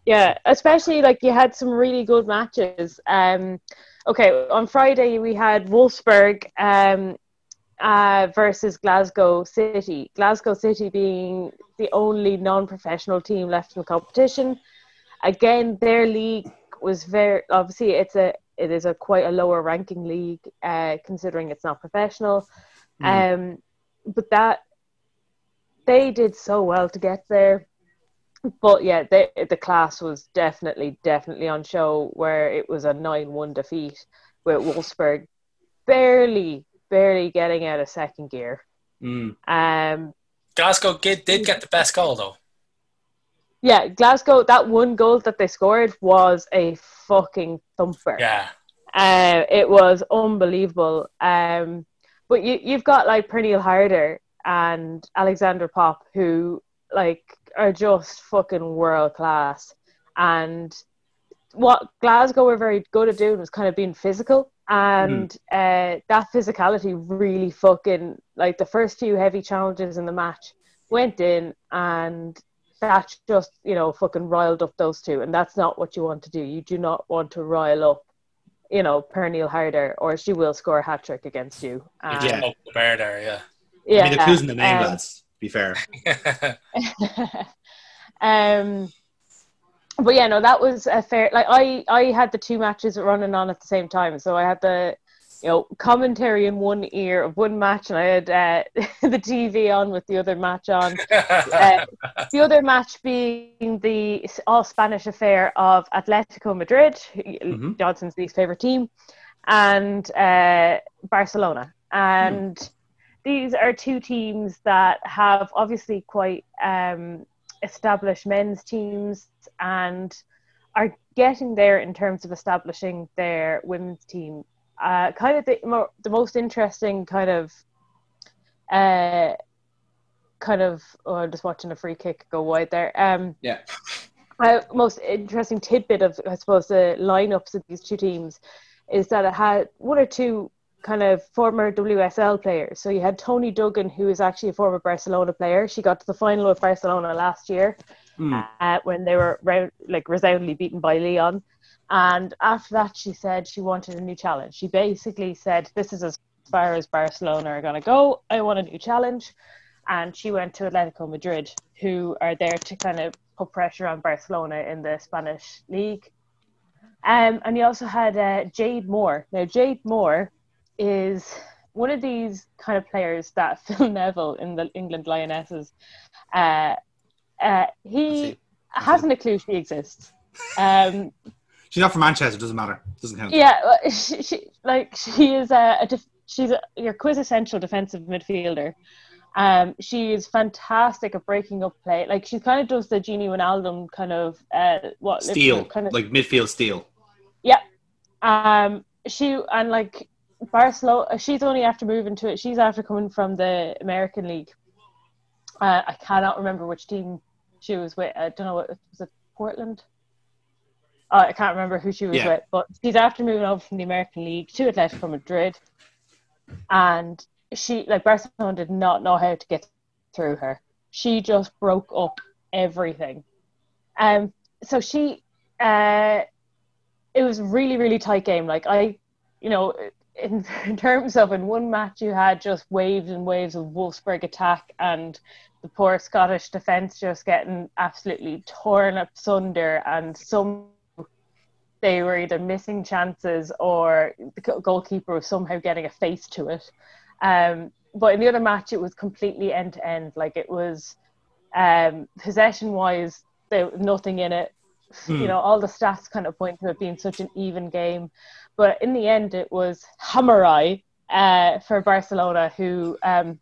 Yeah, especially like you had some really good matches. Um, okay, on Friday we had Wolfsburg um, uh, versus Glasgow City. Glasgow City being the only non-professional team left in the competition. Again, their league was very obviously it's a it is a quite a lower ranking league uh, considering it's not professional. Um, but that they did so well to get there but yeah, the the class was definitely definitely on show where it was a nine one defeat with Wolfsburg barely barely getting out of second gear. Mm. Um, Glasgow did, did get the best goal though. Yeah, Glasgow that one goal that they scored was a fucking thumper. Yeah, Uh, it was unbelievable. Um, but you you've got like Pernille Harder and Alexandra Popp who like are just fucking world class. And what Glasgow were very good at doing was kind of being physical. And uh, that physicality really fucking like the first few heavy challenges in the match went in and that just you know fucking riled up those two and that's not what you want to do you do not want to rile up you know Pernille Harder or she will score a hat trick against you you Um, Yeah. poked the bear there. Yeah. yeah I mean, they're losing the name, um, lads. Be fair. um but yeah no that was a fair like i i had the two matches running on at the same time so i had the you know commentary in one ear of one match and i had uh, the tv on with the other match on uh, the other match being the all Spanish affair of Atletico Madrid, Mhm. Johnson's least favorite team, and uh, Barcelona. And these are two teams that have obviously quite um, established men's teams and are getting there in terms of establishing their women's team. Uh, kind of the, mo- the most interesting kind of uh, kind of oh, I'm just watching a free kick go wide there. Um, Yeah. uh, most interesting tidbit of I suppose the lineups of these two teams is that it had one or two kind of former WSL players. So you had Toni Duggan, who is actually a former Barcelona player. She got to the final of Barcelona last year. Hmm. uh, when they were round, like resoundingly beaten by Lyon. And after that, she said she wanted a new challenge. She basically said, "This is as far as Barcelona are going to go. I want a new challenge." And she went to Atletico Madrid, who are there to kind of put pressure on Barcelona in the Spanish league. Um, and you also had uh, Jade Moore. Now, Jade Moore is one of these kind of players that Phil Neville in the England Lionesses, uh, uh, he hasn't a clue she exists. Um, She's not from Manchester. Doesn't matter. Doesn't count. yeah, she, she, like she is a, a def- she's a, your quintessential defensive midfielder. Um, she is fantastic at breaking up play. Like she kind of does the Gini Wijnaldum kind of uh, what Steel, kind of like midfield steel. yeah. Um, she and like Barcelona, she's only after moving to it. She's after coming from the American League. Uh, I cannot remember which team she was with. I don't know what was it. Portland. Uh, I can't remember who she was Yeah. with, but she's after moving over from the American League to Atletico Madrid, and she like Barcelona did not know how to get through her. She just broke up everything. Um, so she, uh, it was really really tight game. Like I, you know, in, in terms of in one match you had just waves and waves of Wolfsburg attack and the poor Scottish defence just getting absolutely torn asunder and some they were either missing chances or the goalkeeper was somehow getting a face to it. Um, but in the other match, it was completely end to end. Like it was um, possession wise, there was nothing in it. Hmm. You know, all the stats kind of point to it being such an even game. But in the end, it was Hamraoui uh, for Barcelona who um,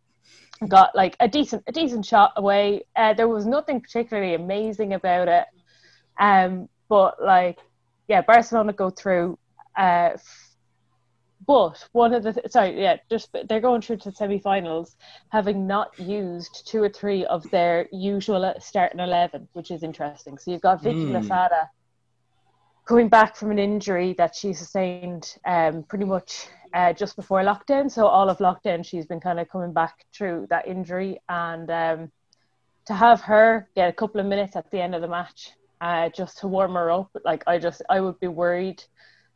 got like a decent a decent shot away. Uh, there was nothing particularly amazing about it, um, but like yeah, Barcelona go through. Uh, f- but one of the th- sorry, yeah, just they're going through to semi-finals, having not used two or three of their usual starting eleven, which is interesting. So you've got Vicky Mm. Losada coming back from an injury that she sustained um, pretty much uh, just before lockdown. So all of lockdown, she's been kind of coming back through that injury, and um, to have her get a couple of minutes at the end of the match, uh, just to warm her up, like I just I would be worried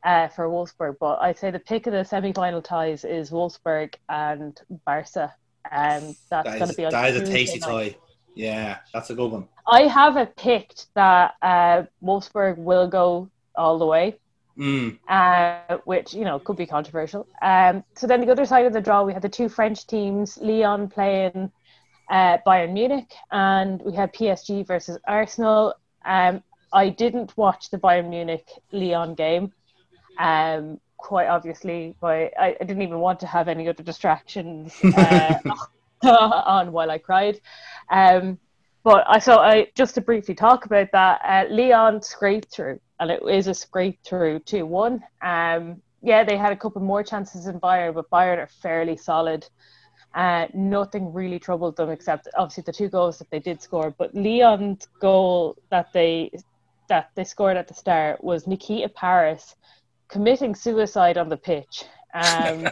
uh, for Wolfsburg, but I'd say the pick of the semi-final ties is Wolfsburg and Barca. Um, that's That going to be on that is a tasty tie. Yeah, that's a good one. I have it picked that uh, Wolfsburg will go all the way. Mm. uh, which you know could be controversial. Um, so then the other side of the draw, we had the two French teams, Lyon playing uh, Bayern Munich, and we had PSG versus Arsenal. Um, I didn't watch the Bayern Munich Lyon game, um, quite obviously, but I, I didn't even want to have any other distractions uh, on while I cried. Um, but I so I just to briefly talk about that. Uh, Lyon scraped through, and it is a scrape through two one. Um, yeah, they had a couple more chances in Bayern, but Bayern are fairly solid. Uh, nothing really troubled them except obviously the two goals that they did score. But Lyon's goal that they that they scored at the start was Nikita Parris committing suicide on the pitch. Um,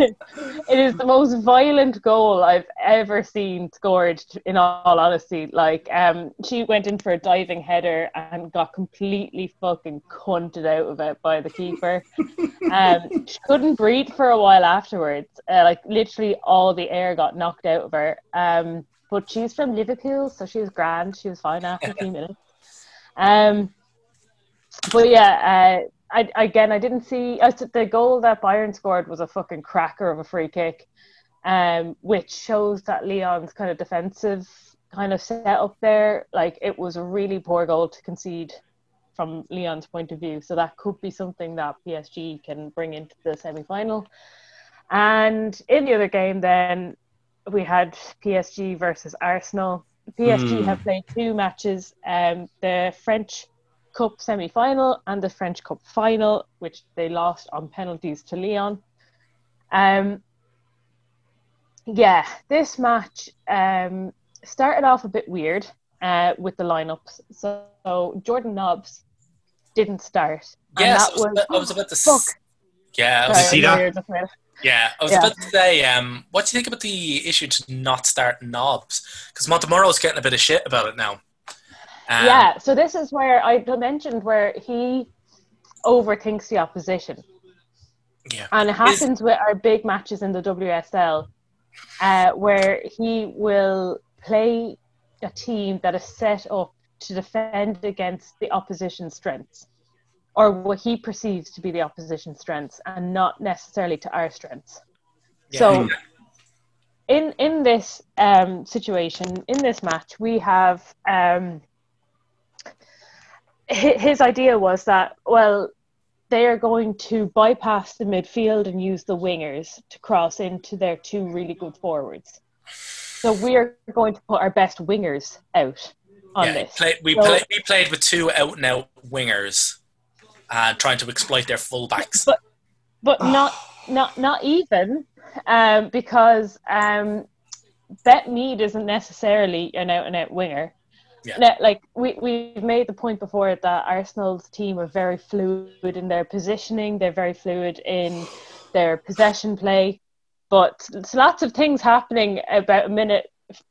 it is the most violent goal I've ever seen scored. In all honesty, like um, she went in for a diving header and got completely fucking cunted out of it by the keeper. Um, she couldn't breathe for a while afterwards. Uh, like literally, all the air got knocked out of her. Um, but she's from Liverpool, so she was grand. She was fine after a few minutes. Um, but yeah, uh, I, again, I didn't see I, the goal that Bayern scored was a fucking cracker of a free kick, um, which shows that Lyon's kind of defensive kind of set up there. Like it was a really poor goal to concede from Lyon's point of view. So that could be something that PSG can bring into the semi final. And in the other game, then we had PSG versus Arsenal. PSG Hmm. have played two matches. Um, the French Cup semi final and the French Cup final, which they lost on penalties to Lyon. Um, yeah, this match um, started off a bit weird uh, with the lineups. So, so Jordan Nobbs didn't start. and yes, I was, about, I was about to. s- Yeah, I was, Sorry. see that? you're just about- Yeah, I was Yeah. about to say, um, what do you think about the issue to not start Nobbs? Because Montemurro's getting a bit of shit about it now. Um, yeah, so this is where I mentioned where he overthinks the opposition. yeah. And it happens with our big matches in the WSL, uh, where he will play a team that is set up to defend against the opposition's strengths, or what he perceives to be the opposition's strengths, and not necessarily to our strengths. So, in in this um, situation, in this match, we have um, hi- his idea was that well they are going to bypass the midfield and use the wingers to cross into their two really good forwards. So we are going to put our best wingers out on yeah, this. play, we, So- play, we played with two out and out wingers uh, trying to exploit their fullbacks. But but not not not even um, because um, Beth Mead isn't necessarily an out and out winger. Yeah. Like we we've made the point before that Arsenal's team are very fluid in their positioning. They're very fluid in their possession play, but there's lots of things happening about a minute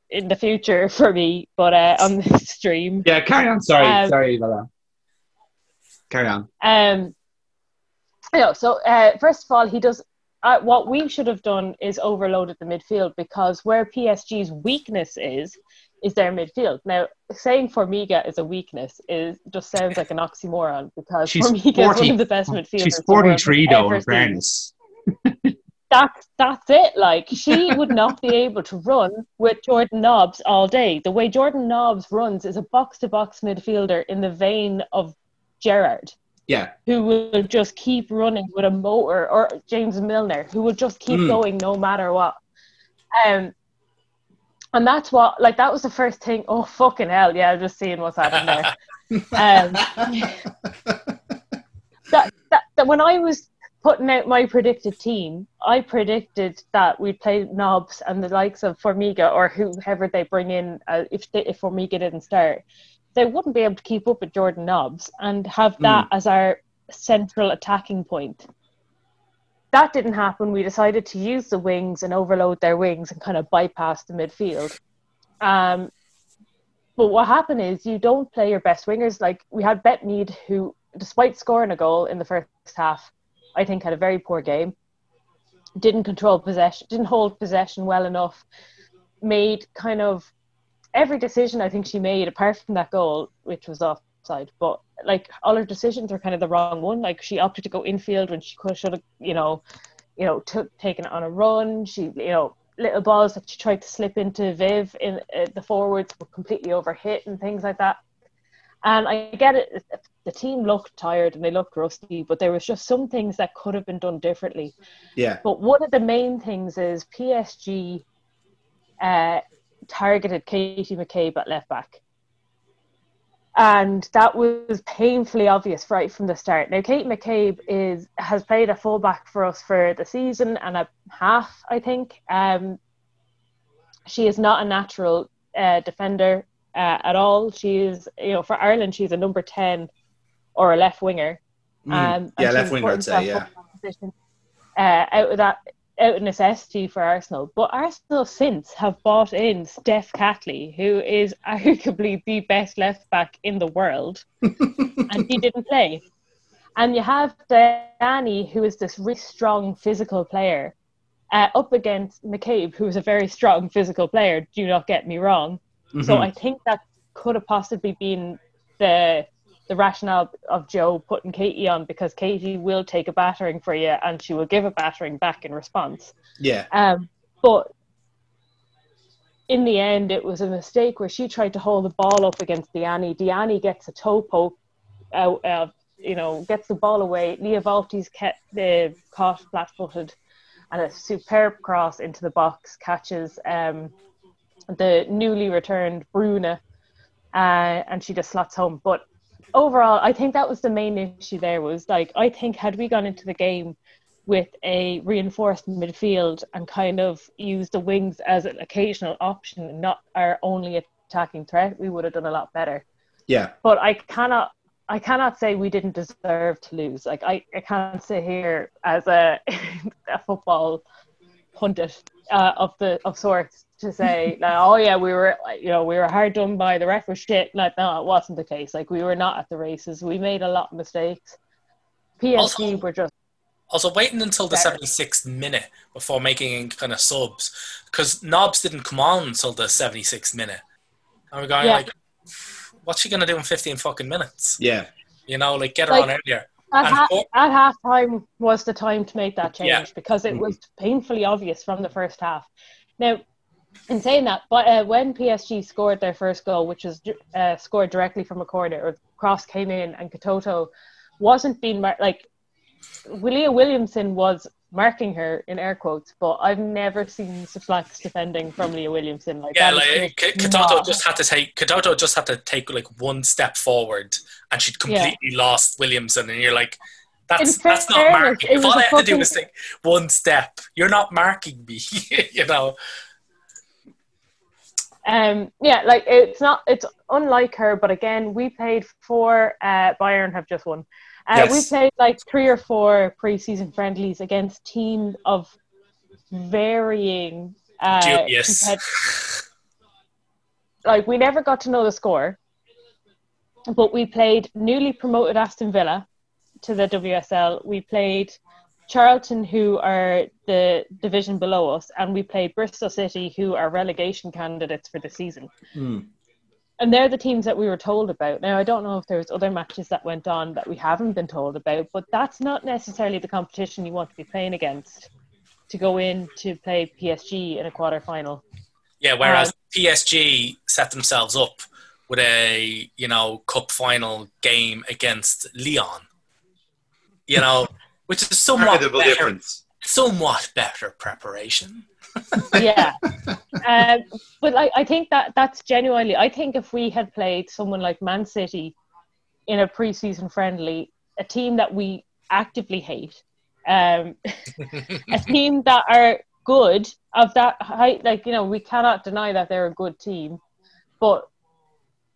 in the future for me. But uh, on this stream, Yeah, carry on. Sorry, Um, sorry, Lola. Carry on. Um, you know, so uh, first of all, he does. Uh, what we should have done is overloaded the midfield because where PSG's weakness is, is their midfield. Now, saying Formiga is a weakness is just sounds like an oxymoron because She's Formiga is one of the best midfielders. She's 43 has though, in fairness. That's that's it. Like she would not be able to run with Jordan Nobbs all day. The way Jordan Nobbs runs is a box to box midfielder in the vein of Gerrard. Yeah, who will just keep running with a motor, or James Milner, who will just keep Mm. going no matter what. Um, and that's what, like, that was the first thing. Oh, fucking hell. Yeah, I'm just seeing what's happening there. Um, that, that, that when I was putting out my predicted team, I predicted that we'd play Nobbs and the likes of Formiga or whoever they bring in uh, if they, if Formiga didn't start. They wouldn't be able to keep up with Jordan Nobbs and have that as our central attacking point. That didn't happen. We decided to use the wings and overload their wings and kind of bypass the midfield. Um, but what happened is you don't play your best wingers. Like we had Beth Mead, who, despite scoring a goal in the first half, I think had a very poor game. Didn't control possession, didn't hold possession well enough. Made kind of every decision I think she made, apart from that goal, which was offside. But like all her decisions are kind of the wrong one. Like she opted to go infield when she could should have, you know, you know, took taken it on a run. She, you know, little balls that she tried to slip into Viv in uh, the forwards were completely overhit and things like that. And I get it. The team looked tired and they looked rusty, but there was just some things that could have been done differently. yeah, But one of the main things is PSG uh, targeted Katie McCabe at left back. And that was painfully obvious right from the start. Now, Kate McCabe is has played a fullback for us for the season and a half, I think. Um, she is not a natural uh, defender uh, at all. She is, you know, for Ireland, she's a number 10 or a left winger. Mm. Um, yeah, left winger, I'd say, yeah. up in that position, uh, out of that out of necessity for Arsenal. But Arsenal since have bought in Steph Catley, who is arguably the best left back in the world, and he didn't play. And you have Diani, who is this really strong physical player, uh, up against McCabe, who is a very strong physical player. Do not get me wrong. So Mhm. I think that could have possibly been the the rationale of Joe putting Katie on because Katie will take a battering for you and she will give a battering back in response. yeah, Um, but in the end, it was a mistake where she tried to hold the ball up against Diani. Diani gets a toe poke out, uh, you know, gets the ball away. Lia Wälti's kept the caught flat footed and a superb cross into the box catches um, the newly returned Bruna uh, and she just slots home. But overall, I think that was the main issue there was like, I think had we gone into the game with a reinforced midfield and kind of used the wings as an occasional option and not our only attacking threat, we would have done a lot better. yeah. But I cannot I cannot say we didn't deserve to lose. Like I, I can't sit here as a, a football pundit uh, of the of sorts to say, like, oh yeah, we were, you know, we were hard done by the ref or shit. Like no, it wasn't the case. Like we were not at the races. We made a lot of mistakes. PSG Also- were just Also, waiting until the 76th minute before making any kind of subs, because Nobbs didn't come on until the 76th minute. And we're going Yeah. like, what's she going to do in 15 fucking minutes? Yeah. You know, like get her Like- on earlier. at, ha- for- at half time was the time to make that change Yeah. because it was painfully obvious from the first half. Now, in saying that, but uh, when PSG scored their first goal, which was uh, scored directly from a corner, or cross came in, and Katoto wasn't being mar- like Willia Williamson was marking her in air quotes, but I've never seen such defending from Leah Williamson. Like that. Yeah, like K- Katoto just had to take Katoto just had to take like one step forward, and she'd completely lost Williamson, and you're like, that's In that's not marking. If all I had to do fucking- was take one step, you're not marking me. you know. Um, yeah, like it's not, it's unlike her, but again, we played four, uh, Bayern have just won. Uh, We played like three or four preseason friendlies against teams of varying, uh, Dubious. compet- like we never got to know the score, but we played newly promoted Aston Villa to the WSL. We played Charlton, who are the division below us, and we played Bristol City, who are relegation candidates for the season. Hmm. And they're the teams that we were told about. Now, I don't know if there's other matches that went on that we haven't been told about, but that's not necessarily the competition you want to be playing against to go in to play PSG in a quarter final. Yeah, whereas Um, PSG set themselves up with a you know cup final game against Lyon. You know, which is somewhat better, difference. somewhat better preparation. yeah um, but like i think that that's genuinely i think if we had played someone like man city in a preseason friendly a team that we actively hate um, a team that are good of that height like you know we cannot deny that they're a good team but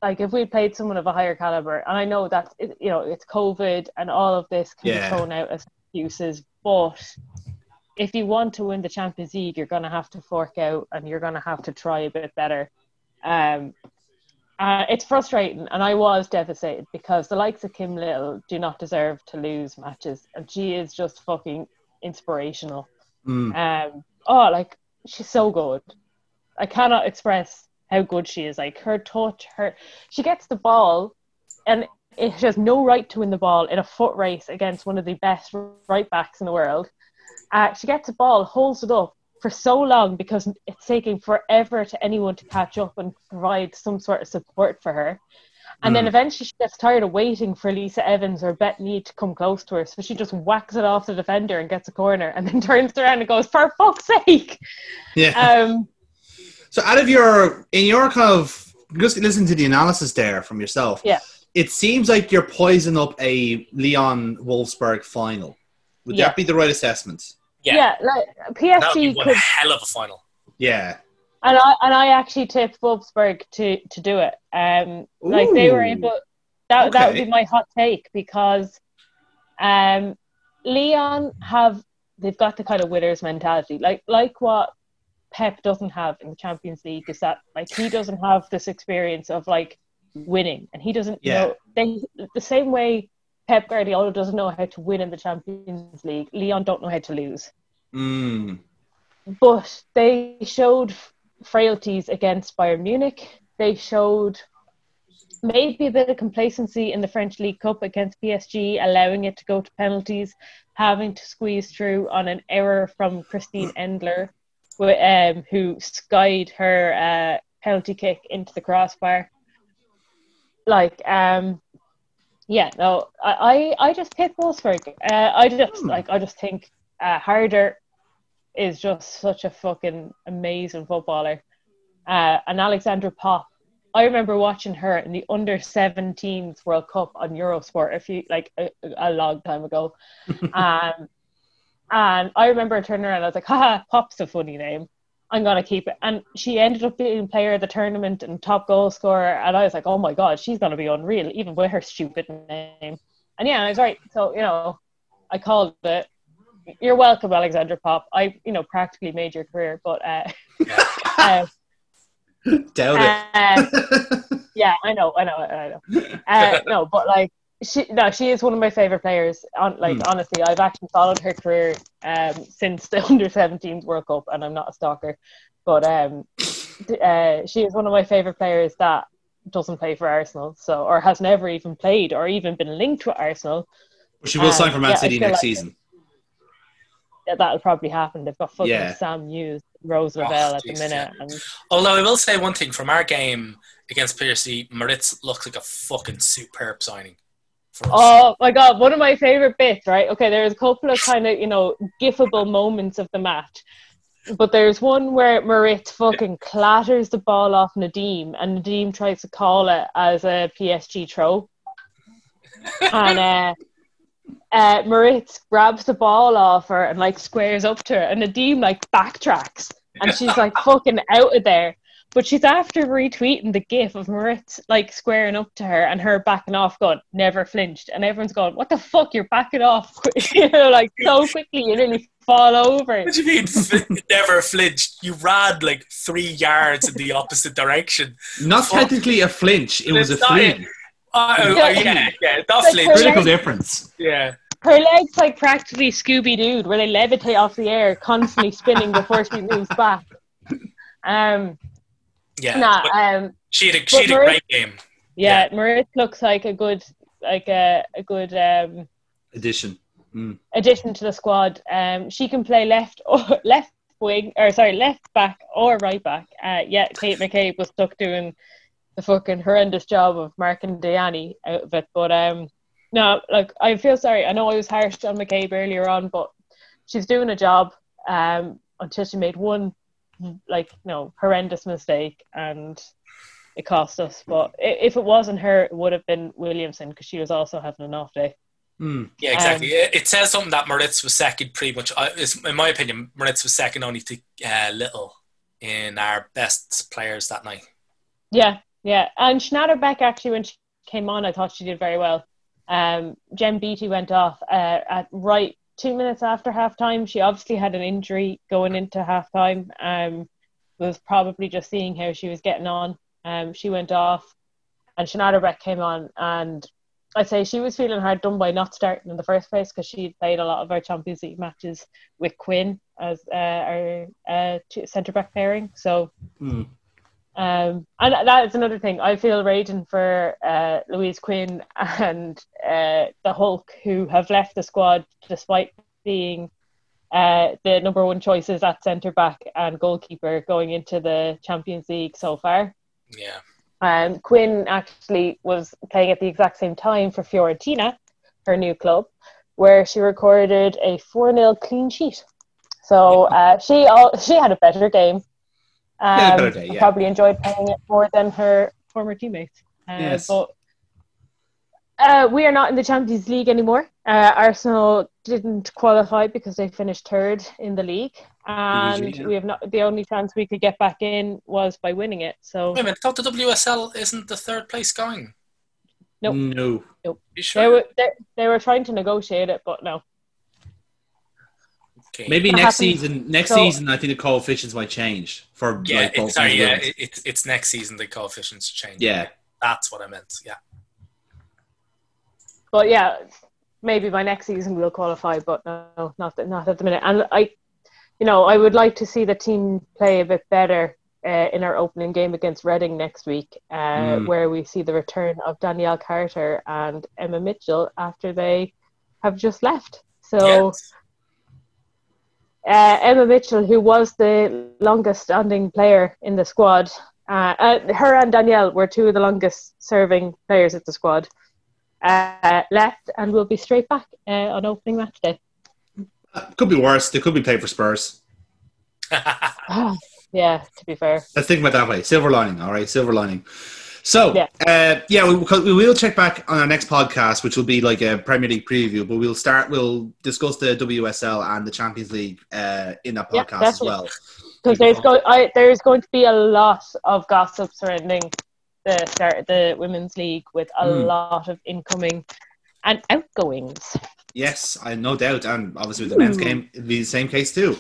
like if we played someone of a higher caliber and i know that you know it's covid and all of this can Yeah. be thrown out as excuses but if you want to win the Champions League, you're going to have to fork out and you're going to have to try a bit better. Um, uh, it's frustrating, and I was devastated because the likes of Kim Little do not deserve to lose matches, and she is just fucking inspirational. Mm. Um, oh, like she's so good. I cannot express how good she is. Like her touch, her she gets the ball, and it, she has no right to win the ball in a foot race against one of the best right backs in the world. Uh, she gets the ball, holds it up for so long because it's taking forever to anyone to catch up and provide some sort of support for her. And then Mm. eventually she gets tired of waiting for Lisa Evans or Beth Mead to come close to her. So she just whacks it off the defender and gets a corner and then turns around and goes, For fuck's sake! Yeah. Um, So out of your in your kind of just listen to the analysis there from yourself. Yeah. It seems like you're poising up a Lyon Wolfsburg final. Would Yeah. that be the right assessment? Yeah, yeah. like that would PSG be one could hell of a final. Yeah. and I and I actually tipped Wolfsburg to to do it. Um, like they were able. That that would be my hot take because, um, Lyon have they've got the kind of winners mentality, like like what Pep doesn't have in the Champions League is that like he doesn't have this experience of like winning, and he doesn't Yeah. know they the same way. Pep Guardiola doesn't know how to win in the Champions League. Lyon don't know how to lose Mm. but they showed frailties against Bayern Munich. They showed maybe a bit of complacency in the French League Cup against PSG, allowing it to go to penalties, having to squeeze through on an error from Christine Endler, wh- um, who skied her uh, penalty kick into the crossbar. Like, um, yeah, no, I, I, I just pick Wolfsburg. Uh, I just Hmm. like, I just think uh, Harder is just such a fucking amazing footballer. Uh, and Alexandra Popp, I remember watching her in the under 17s World Cup on Eurosport a few like a, a long time ago. um, and I remember turning around, I was like, haha, Popp's a funny name. I'm gonna keep it. And she ended up being player of the tournament and top goal scorer. And I was like, oh my god, she's gonna be unreal, even with her stupid name. And yeah, I was right. So you know, I called it. You're welcome, Alexandra Popp. I you know practically made your career, but uh, uh, Doubt uh, it. yeah, I know, I know, I know. Uh, no, but like she, no, she is one of my favorite players. On like Hmm. honestly, I've actually followed her career um since the under 17s World Cup, and I'm not a stalker, but um, uh, she is one of my favorite players that doesn't play for Arsenal, so or has never even played or even been linked with Arsenal. she will sign for Man Yeah, City next like- season. That that'll probably happen. They've got fucking Yeah. Sam Mewis, Rose Lavelle at the minute, yeah. and Although I will say one thing from our game against PSG, Maritz looks like a fucking superb signing for us. Oh my god, one of my favorite bits, right? Okay, there's a couple of kind of, you know, gifable moments of the match. But there's one where Maritz fucking clatters the ball off Nadim and Nadim tries to call it as a PSG throw. and uh uh, Maritz grabs the ball off her and like squares up to her, and Nadim like backtracks, and she's like fucking out of there. But she's after retweeting the gif of Maritz like squaring up to her and her backing off, going never flinched, and everyone's going, "What the fuck? You're backing off, you know, like so quickly you nearly fall over." What do you mean fl- never flinched? You ran like three yards in the opposite direction. Not Fuck. technically a flinch. It was a It's fling. Oh, oh, Yeah. yeah, yeah, not Like flinch. Critical difference. Yeah. Her legs like practically Scooby Doo, where they levitate off the air, constantly spinning before she moves back. Um, Yeah. nah, um, she had a, she had a but great game. yeah, Maritz looks like a good, like a a good um Addition. Mm. addition to the squad. Um, she can play left or left wing, or sorry, left back or right back. Uh, yeah, Kate McCabe was stuck doing the fucking horrendous job of marking Diani out of it. But um, no, like I feel sorry. I know I was harsh on McCabe earlier on, but she's doing a job. Um, until she made one, like you know, horrendous mistake and. It cost us, but if it wasn't her, it would have been Williamson because she was also having an off day. Mm. Yeah, exactly. Um, it, it says something that Maritz was second pretty much. Uh, is, in my opinion, Maritz was second only to uh, Little in our best players that night. Yeah, yeah. And Schnaderbeck actually, when she came on, I thought she did very well. Um, Jen Beattie went off uh, at right two minutes after halftime. She obviously had an injury going into halftime. Um, was probably just seeing how she was getting on. Um, she went off, and Schnaderbeck came on, and I'd say she was feeling hard done by not starting in the first place because she played a lot of our Champions League matches with Quinn as uh, our uh, centre back pairing. So Mm. Um, and that is another thing. I feel raging for uh, Louise Quinn and uh, the Hulk, who have left the squad despite being uh, the number one choices at centre back and goalkeeper going into the Champions League so far. Yeah. Um, Quinn actually was playing at the exact same time for Fiorentina, her new club, where she recorded a 4 0 clean sheet. So uh, she al- she had a better game. Um, Yeah, day, yeah. Probably enjoyed playing it more than her former teammates. Uh, Yes. But uh, we are not in the Champions League anymore. Uh, Arsenal didn't qualify because they finished third in the league, and Usually, yeah. we have not. The only chance we could get back in was by winning it. So Wait a minute. I thought the WSL isn't the third place going. Nope. No. You They sure? were they, they were trying to negotiate it, but no. Okay. Maybe What next happened- season. Next so- season, I think the coefficients might change for Yeah, like it, sorry, yeah, wins. it, it's it's next season the coefficients change. yeah. that's what I meant. Yeah, But yeah, maybe by next season we'll qualify, but no, not that, not at the minute. And I, you know, I would like to see the team play a bit better uh, in our opening game against Reading next week, uh, Mm. where we see the return of Danielle Carter and Emma Mitchell after they have just left. So. Yes. Uh, Emma Mitchell, who was the longest standing player in the squad, uh, uh, her and Danielle were two of the longest serving players at the squad, uh, left and will be straight back uh, on opening match day. Could be worse. They could be playing for Spurs. yeah, to be fair. Let's think about that way. Silver lining, all right. Silver lining. So, Yeah. uh, yeah, we, we will check back on our next podcast, which will be like a Premier League preview. But we'll start. We'll discuss the WSL and the Champions League uh, in that Yeah, podcast as well. because there's go I, there's going to be a lot of gossip surrounding the start the women's league with a Mm. lot of incoming and outgoings. Yes, I no doubt, and obviously with the men's Ooh. game, be the same case too.